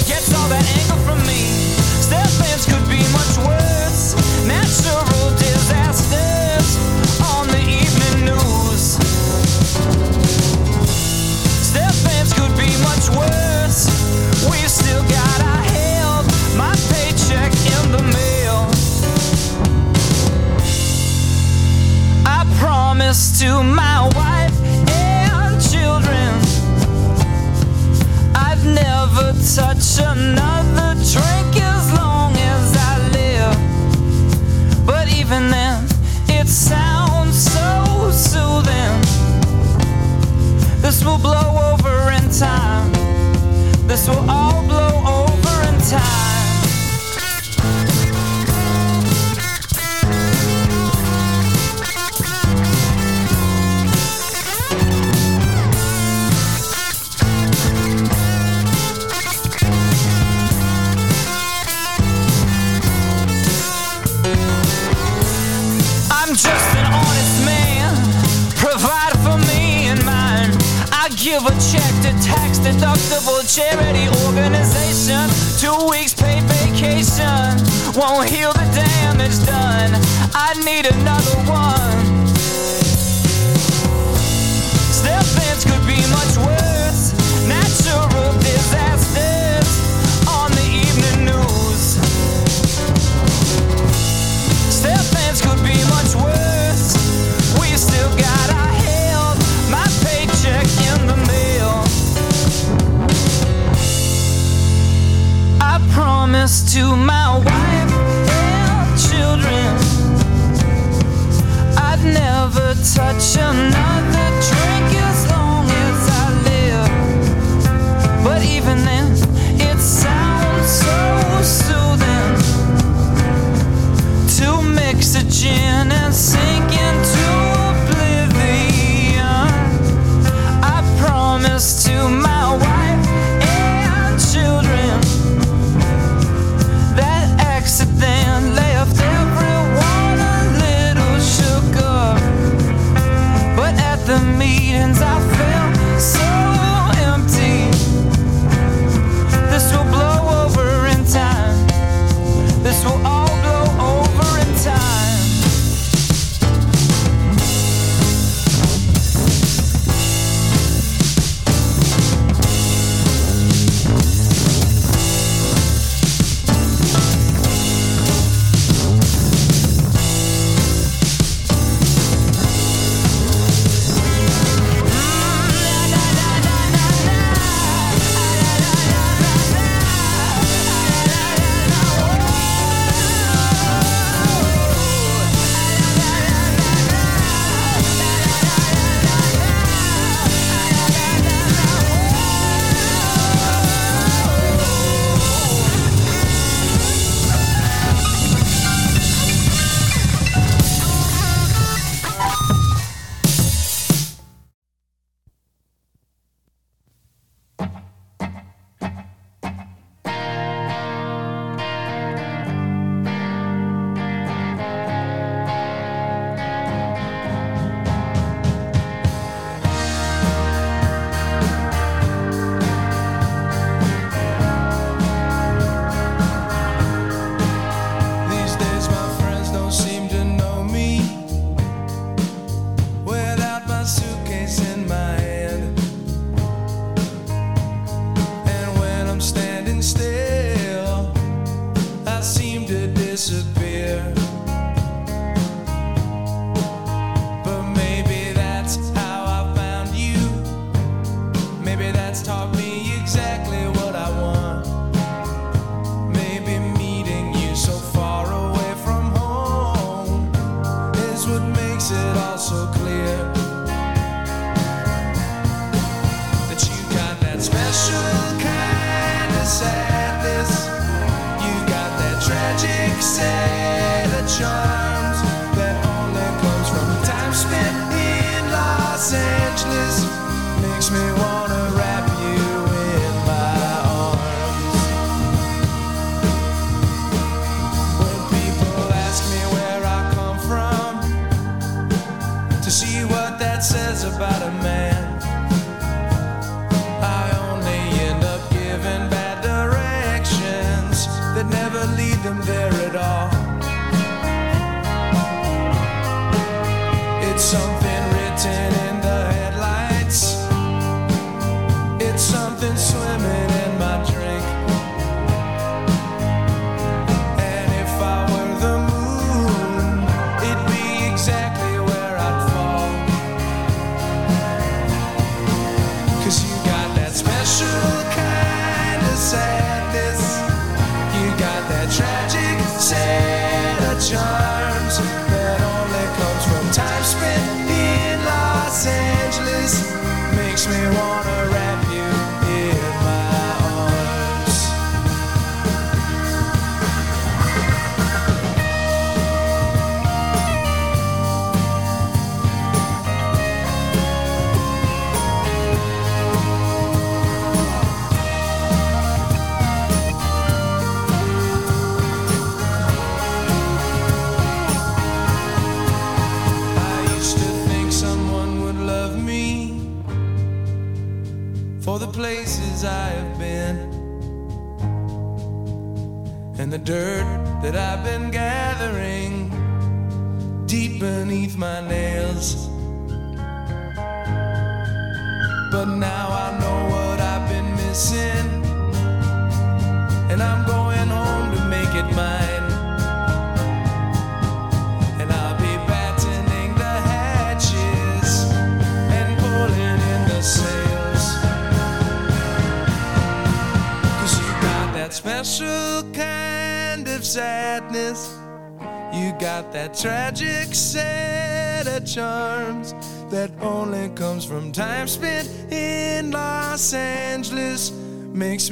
Time spent in Los Angeles. Makes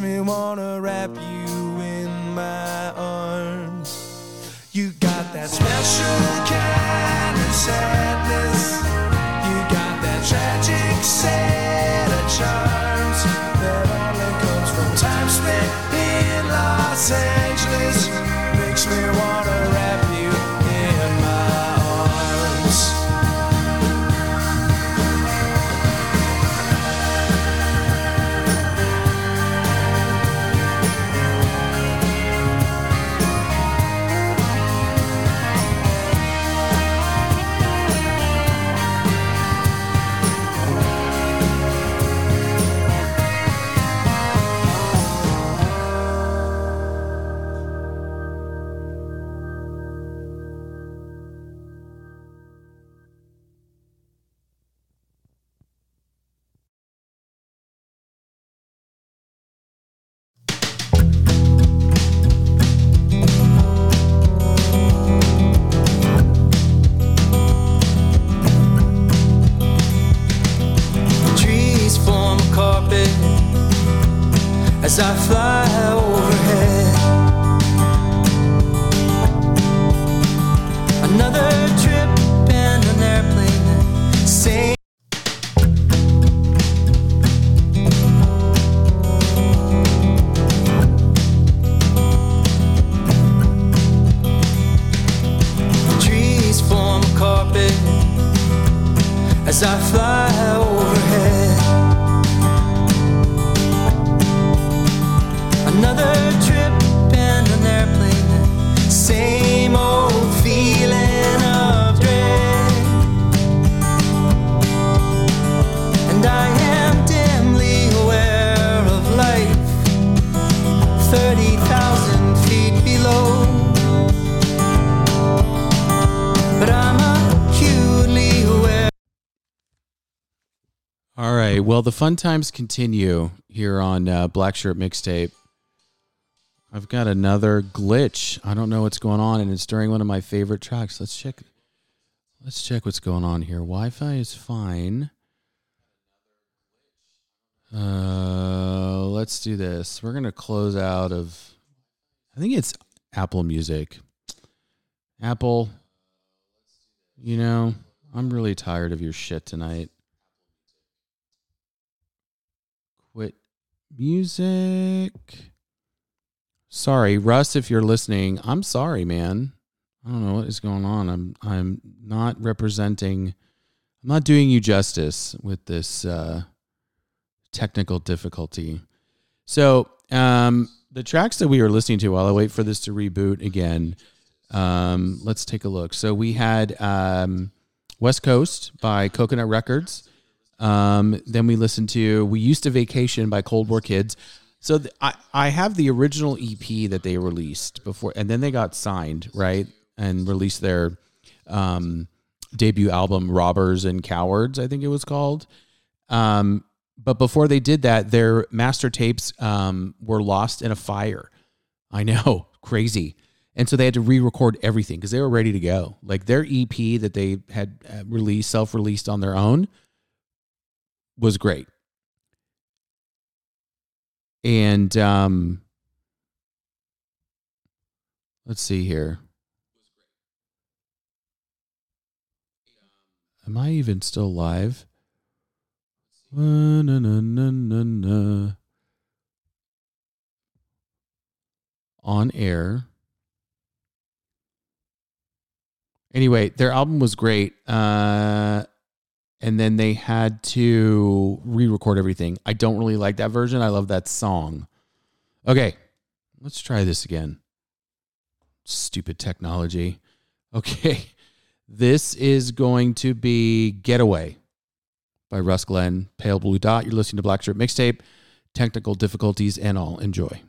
Well, the fun times continue here on uh, Black Shirt Mixtape. I've got another glitch. I don't know what's going on, and it's during one of my favorite tracks. Let's check. Let's check what's going on here. Wi-Fi is fine. Uh, let's do this. We're gonna close out of. I think it's Apple Music. Apple. You know, I'm really tired of your shit tonight. Music. Sorry, Russ, if you're listening, I'm sorry, man. I don't know what is going on. I'm I'm not representing I'm not doing you justice with this uh technical difficulty. So, um the tracks that we were listening to while I wait for this to reboot again, um, let's take a look. So we had um, West Coast by Coconut Records. Um, then we listened to We Used to Vacation by Cold War Kids. So I, I have the original EP that they released before, and then they got signed, right? And released their um, debut album, Robbers and Cowards, I think it was called. Um, but before they did that, their master tapes um, were lost in a fire. I know, crazy. And so they had to re-record everything because they were ready to go. Like their EP that they had uh, released, self-released on their own, was great. And um, let's see here. Am I even still live? Na, na, na. On air. Anyway, their album was great. Uh, and then they had to re-record everything. I don't really like that version. I love that song. Okay, let's try this again. Stupid technology. Okay, this is going to be "Getaway" by Russ Glenn, Pale Blue Dot. You're listening to Black Shirt Mixtape. Technical difficulties and all. Enjoy.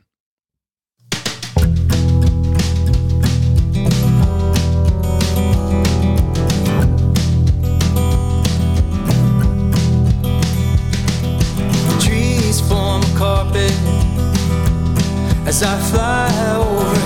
as I fly over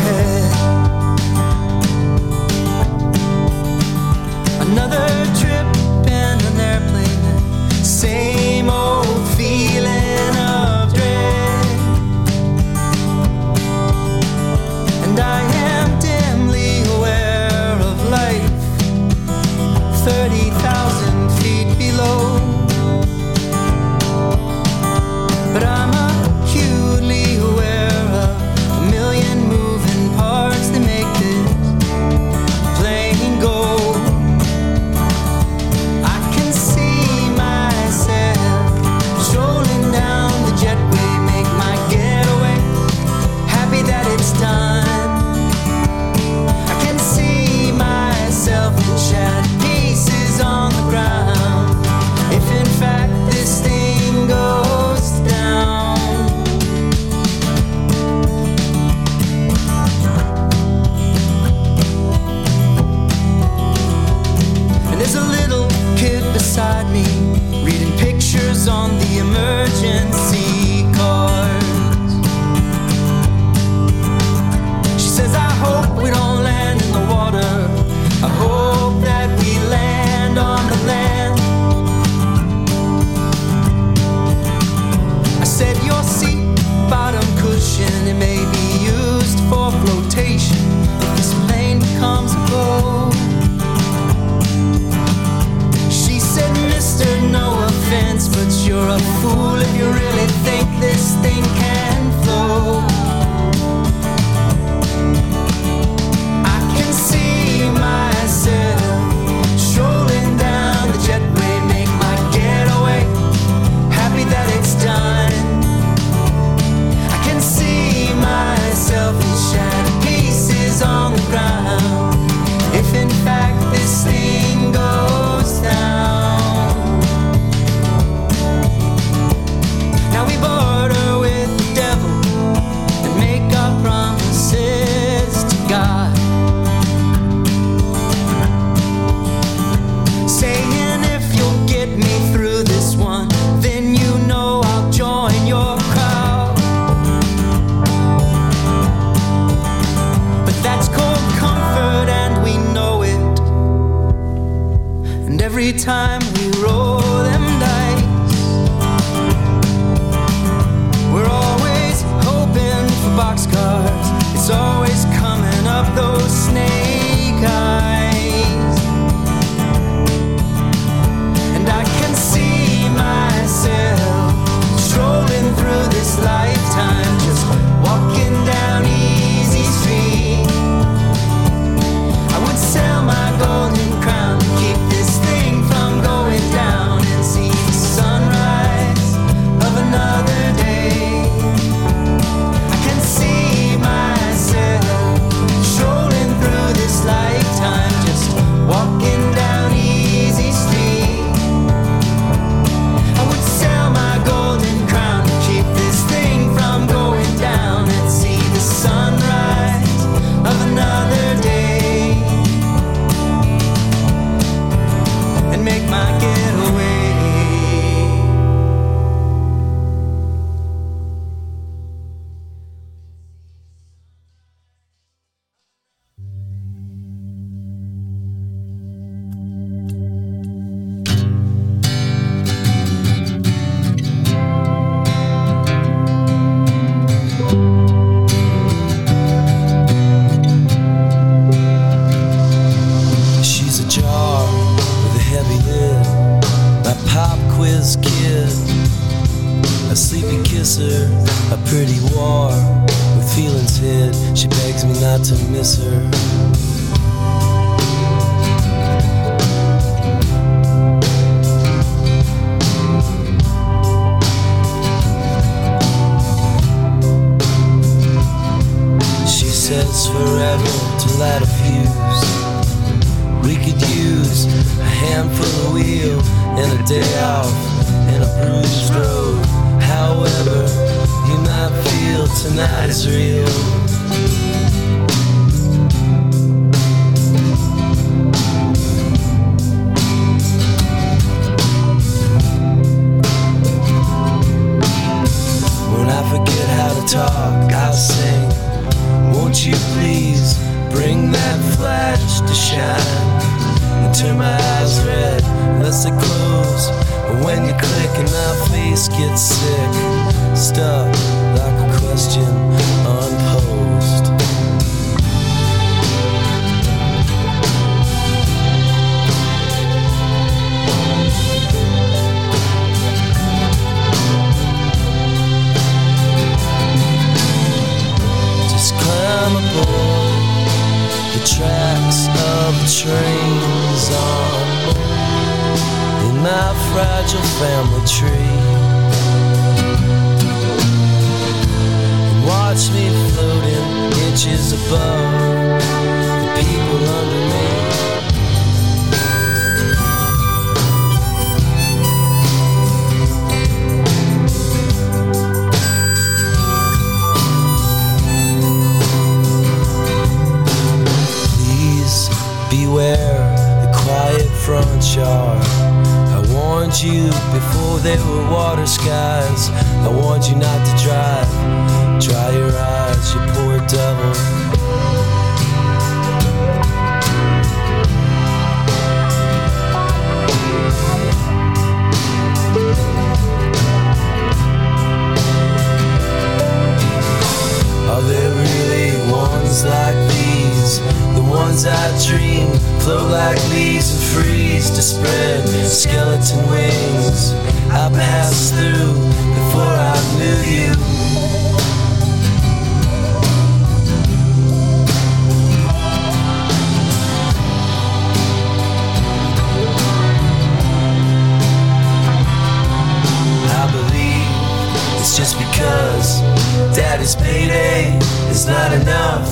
Daddy's payday is not enough.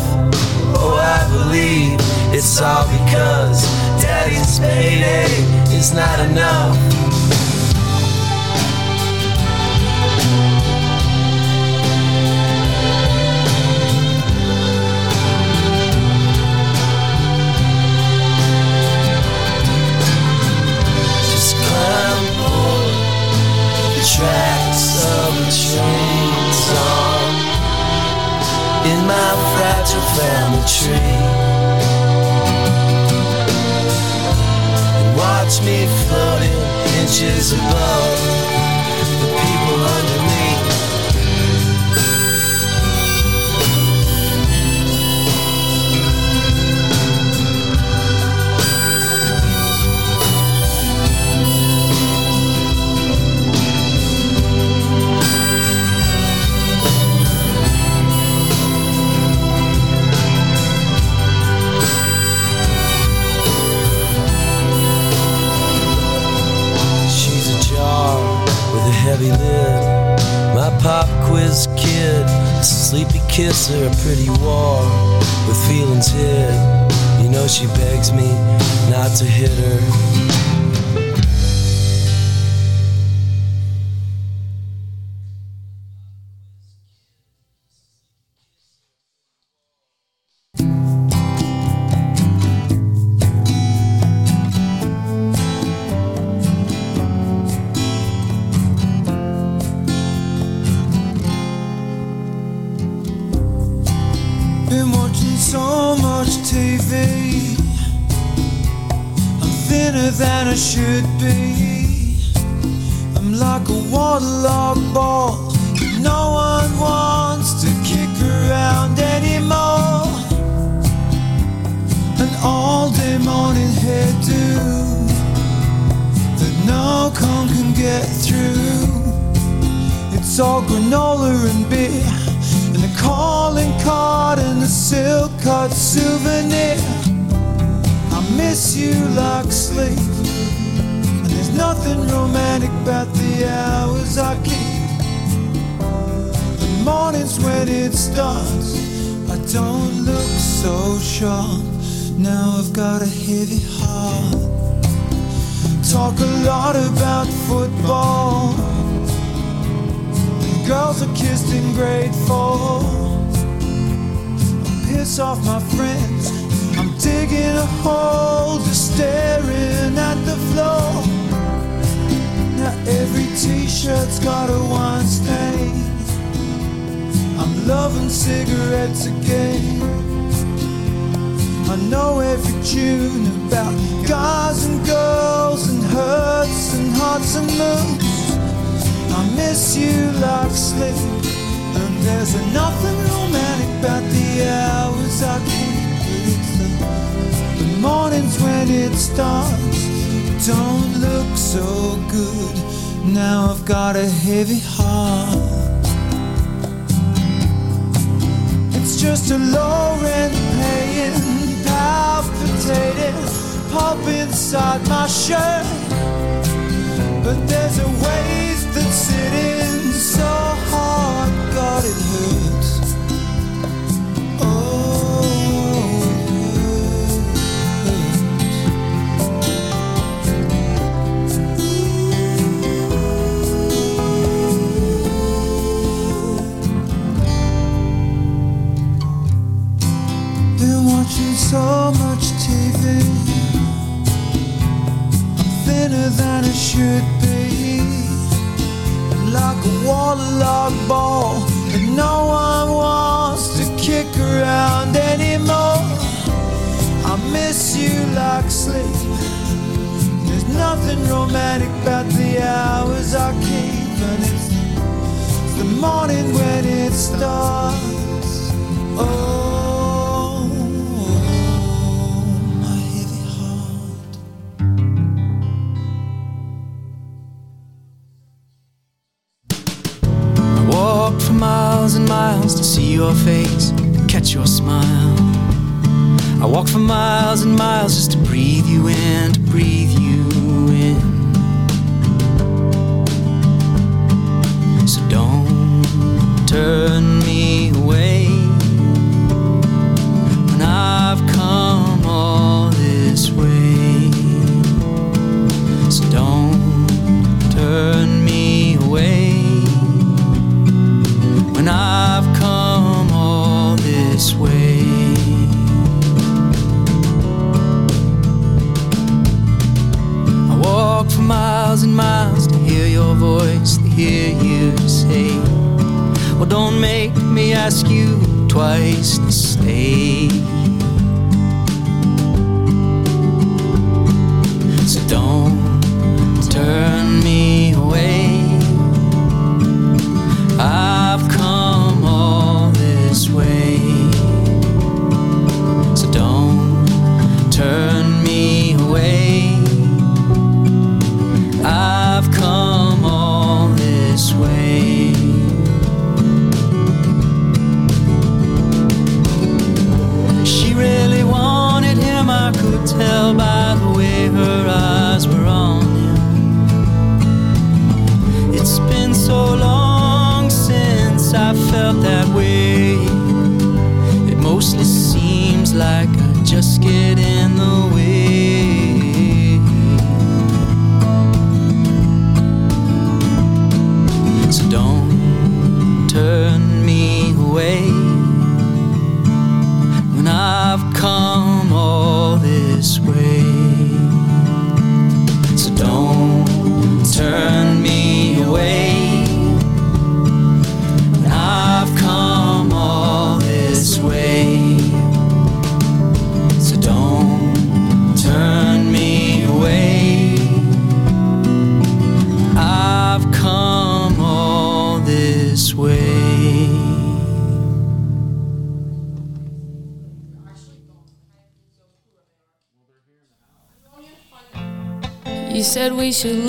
Oh, I believe it's all because Daddy's payday is not enough. down the train and watch me floating inches above. sleepy kiss her, a pretty wall with feelings hid. You know she begs me not to hit her.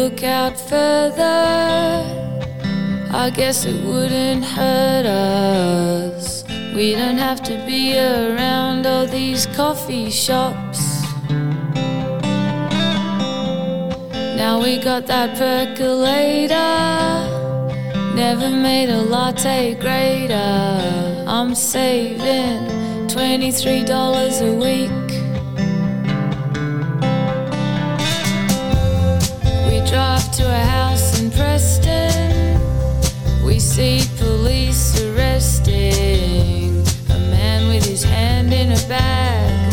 look out further, I guess it wouldn't hurt us. We don't have to be around all these coffee shops. Now we got that percolator. Never made a latte greater. I'm saving $23 a week. To a house in Preston. We see police arresting a man with his hand in a bag.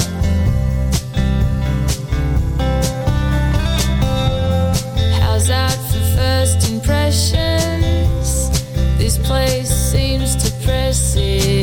How's that for first impressions? This place seems depressing.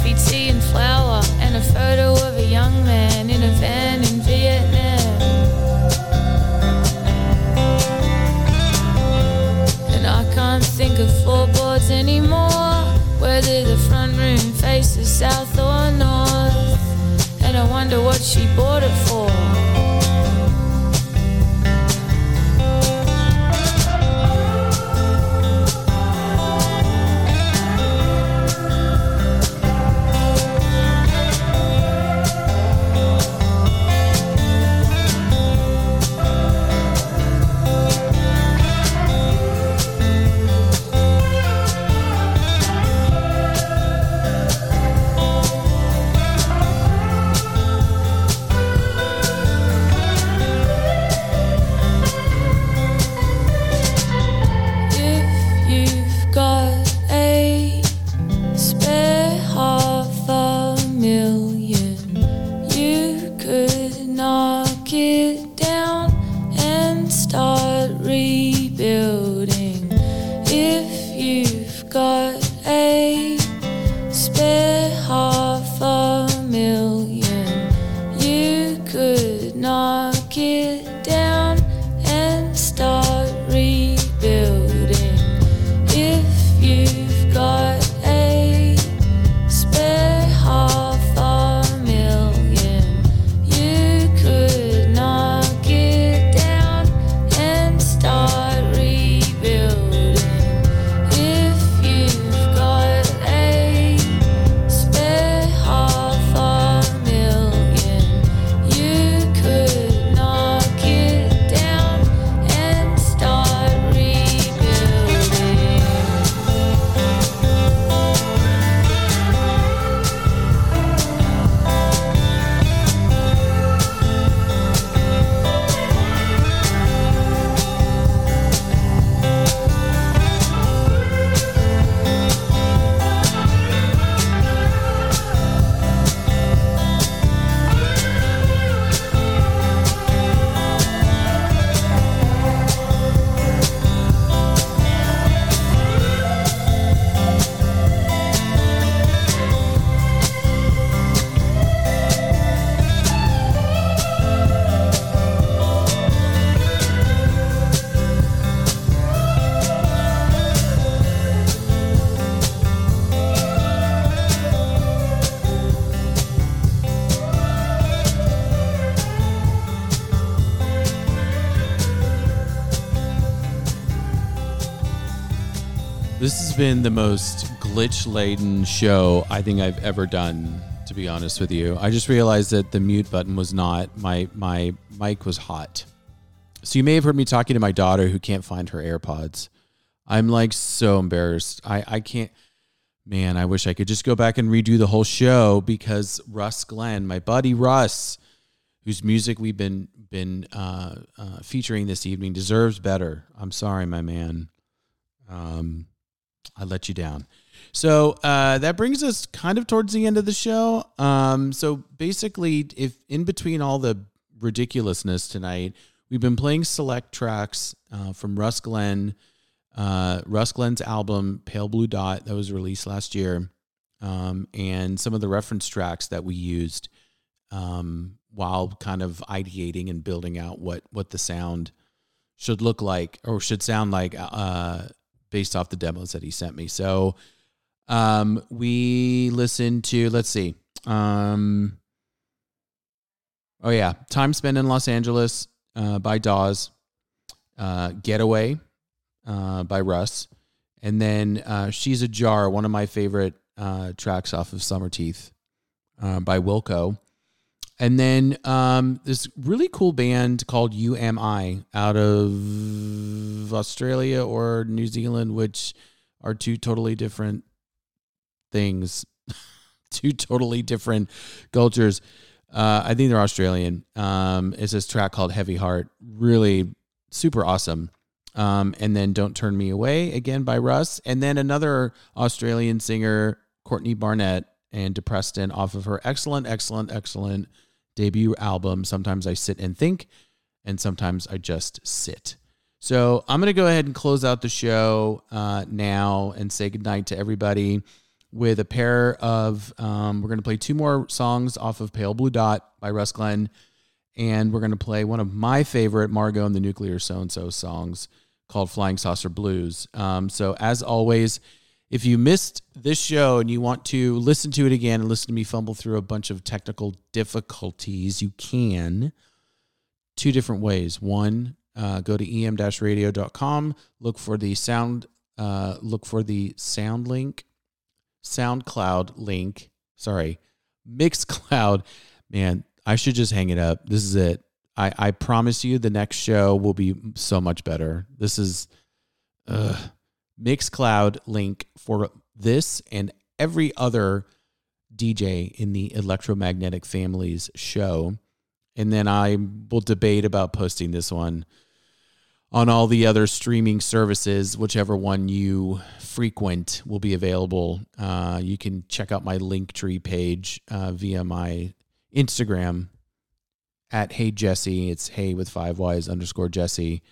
Coffee, tea, and flour, and a photo of a young man in a van in Vietnam. And I can't think of floorboards anymore, been the most glitch laden show I think I've ever done, to be honest with you. I just realized that the mute button was not, my, my mic was hot. So you may have heard me talking to my daughter who can't find her AirPods. I'm like so embarrassed. I, I can't, man, I wish I could just go back and redo the whole show because Russ Glenn, my buddy Russ, whose music we've been, been uh, uh, featuring this evening, deserves better. I'm sorry, my man. Um, I let you down. So uh, that brings us kind of towards the end of the show. Um, so basically, if in between all the ridiculousness tonight, we've been playing select tracks uh, from Russ Glenn uh, Russ Glenn's album Pale Blue Dot that was released last year, um, and some of the reference tracks that we used um, while kind of ideating and building out what what the sound should look like or should sound like uh, based off the demos that he sent me. So um, we listened to let's see. Um, oh yeah, time spent in Los Angeles uh, by Dawes, uh, Getaway uh, by Russ, and then uh, She's a Jar, one of my favorite uh, tracks off of Summerteeth uh, by Wilco. And then um, this really cool band called You Am I out of Australia or New Zealand, which are two totally different things, two totally different cultures. Uh, I think they're Australian. Um, it's this track called Heavy Heart, really super awesome. Um, and then Don't Turn Me Away again by Russ, and then another Australian singer, Courtney Barnett and Depreston, off of her excellent, excellent, excellent debut album. Sometimes I sit and think, and sometimes I just sit. So I'm gonna go ahead and close out the show uh, now and say goodnight to everybody with a pair of. Um, we're gonna play two more songs off of Pale Blue Dot by Russ Glenn and we're going to play one of my favorite Margo and the Nuclear So and So songs called Flying Saucer Blues. Um, so, as always, if you missed this show and you want to listen to it again and listen to me fumble through a bunch of technical difficulties, you can. Two different ways. One, uh, go to em-radio.com, look for the sound, uh, look for the sound link, SoundCloud link. Sorry, Mixcloud. Man, I should just hang it up. This is it. I, I promise you the next show will be so much better. This is uh, Mixcloud link for this and every other DJ in the electromagnetic families show. And then I will debate about posting this one on all the other streaming services, whichever one you frequent will be available. Uh, you can check out my Linktree page uh, via my Instagram at Hey Jesse. It's Hey with five Y's underscore Jesse.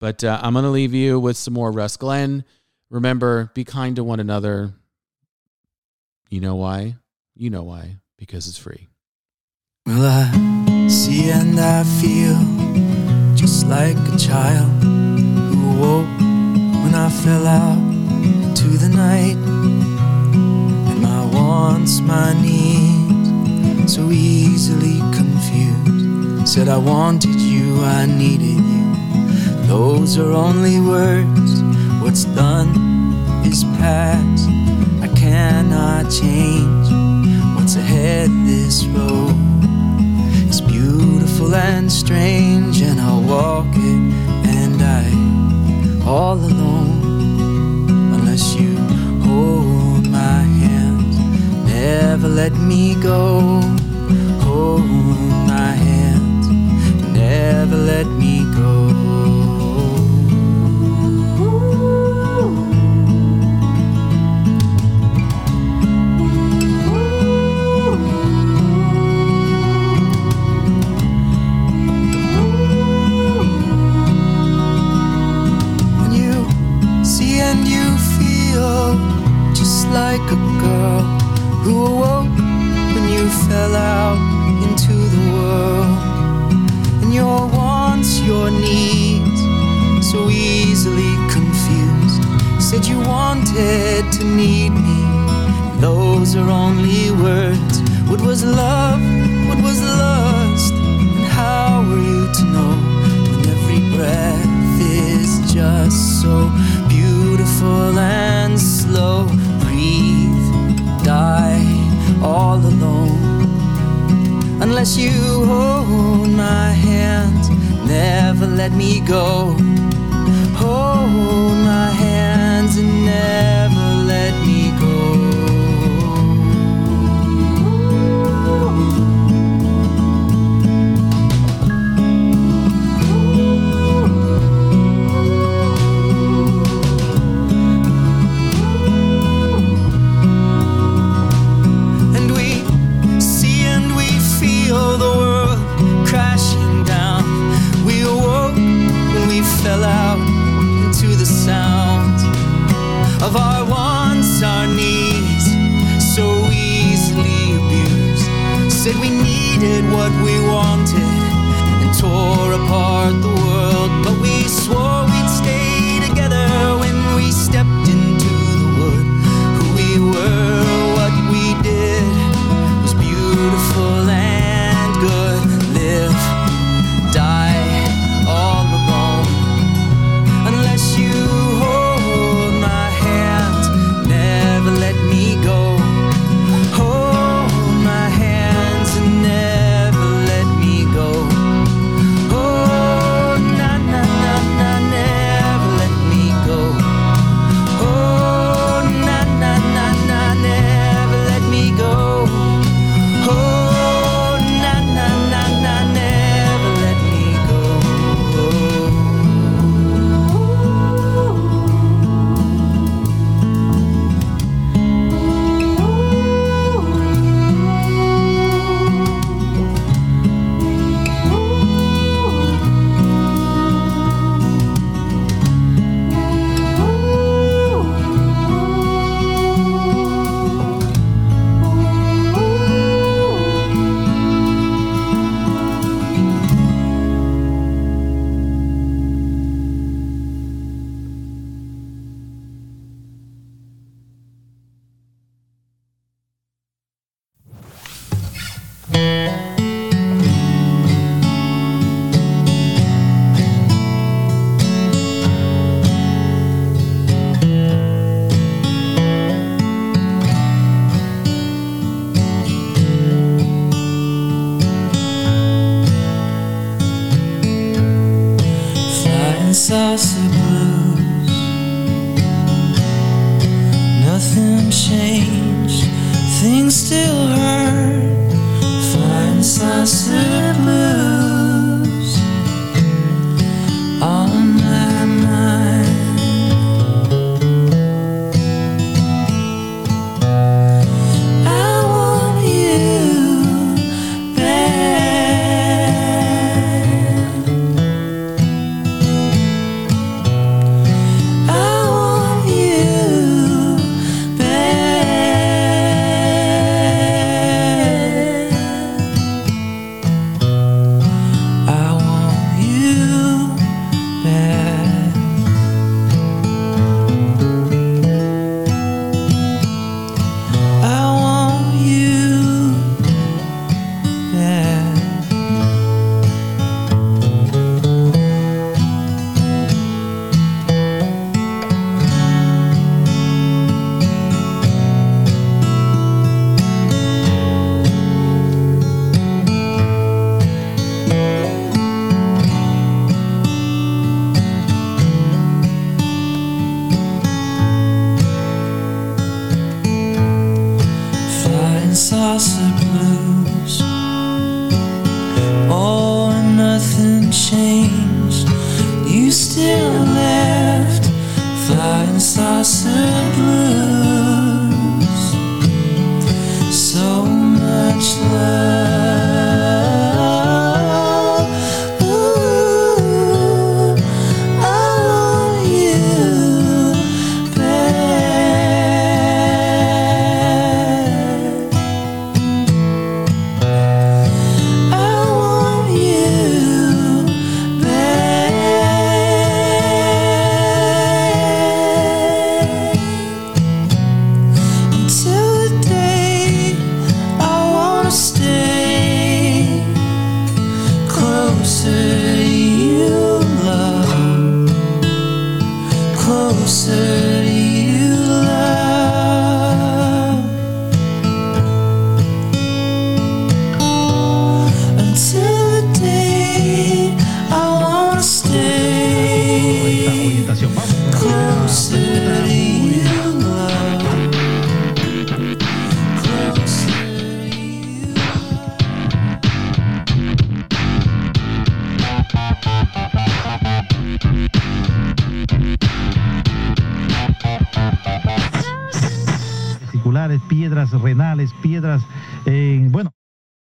But uh, I'm going to leave you with some more Russ Glenn. Remember, be kind to one another. You know why? You know why. Because it's free. Well, I see and I feel just like a child who awoke when I fell out into the night. And my wants, my needs, so easily confused. Said I wanted you, I needed you. Those are only words. What's done is past. I cannot change what's ahead this road. It's beautiful and strange, and I'll walk it, and I all alone unless you hold my hand. Never let me go. Hold my hand. Never let me go. Just like a girl who awoke when you fell out into the world. And your wants, your needs, so easily confused. Said you wanted to need me. Those are only words. What was love? What was lust? And how were you to know when every breath is just so and slow? Breathe, die all alone. Unless you hold my hand, never let me go. Hold my hands and never said we needed what we wanted and tore apart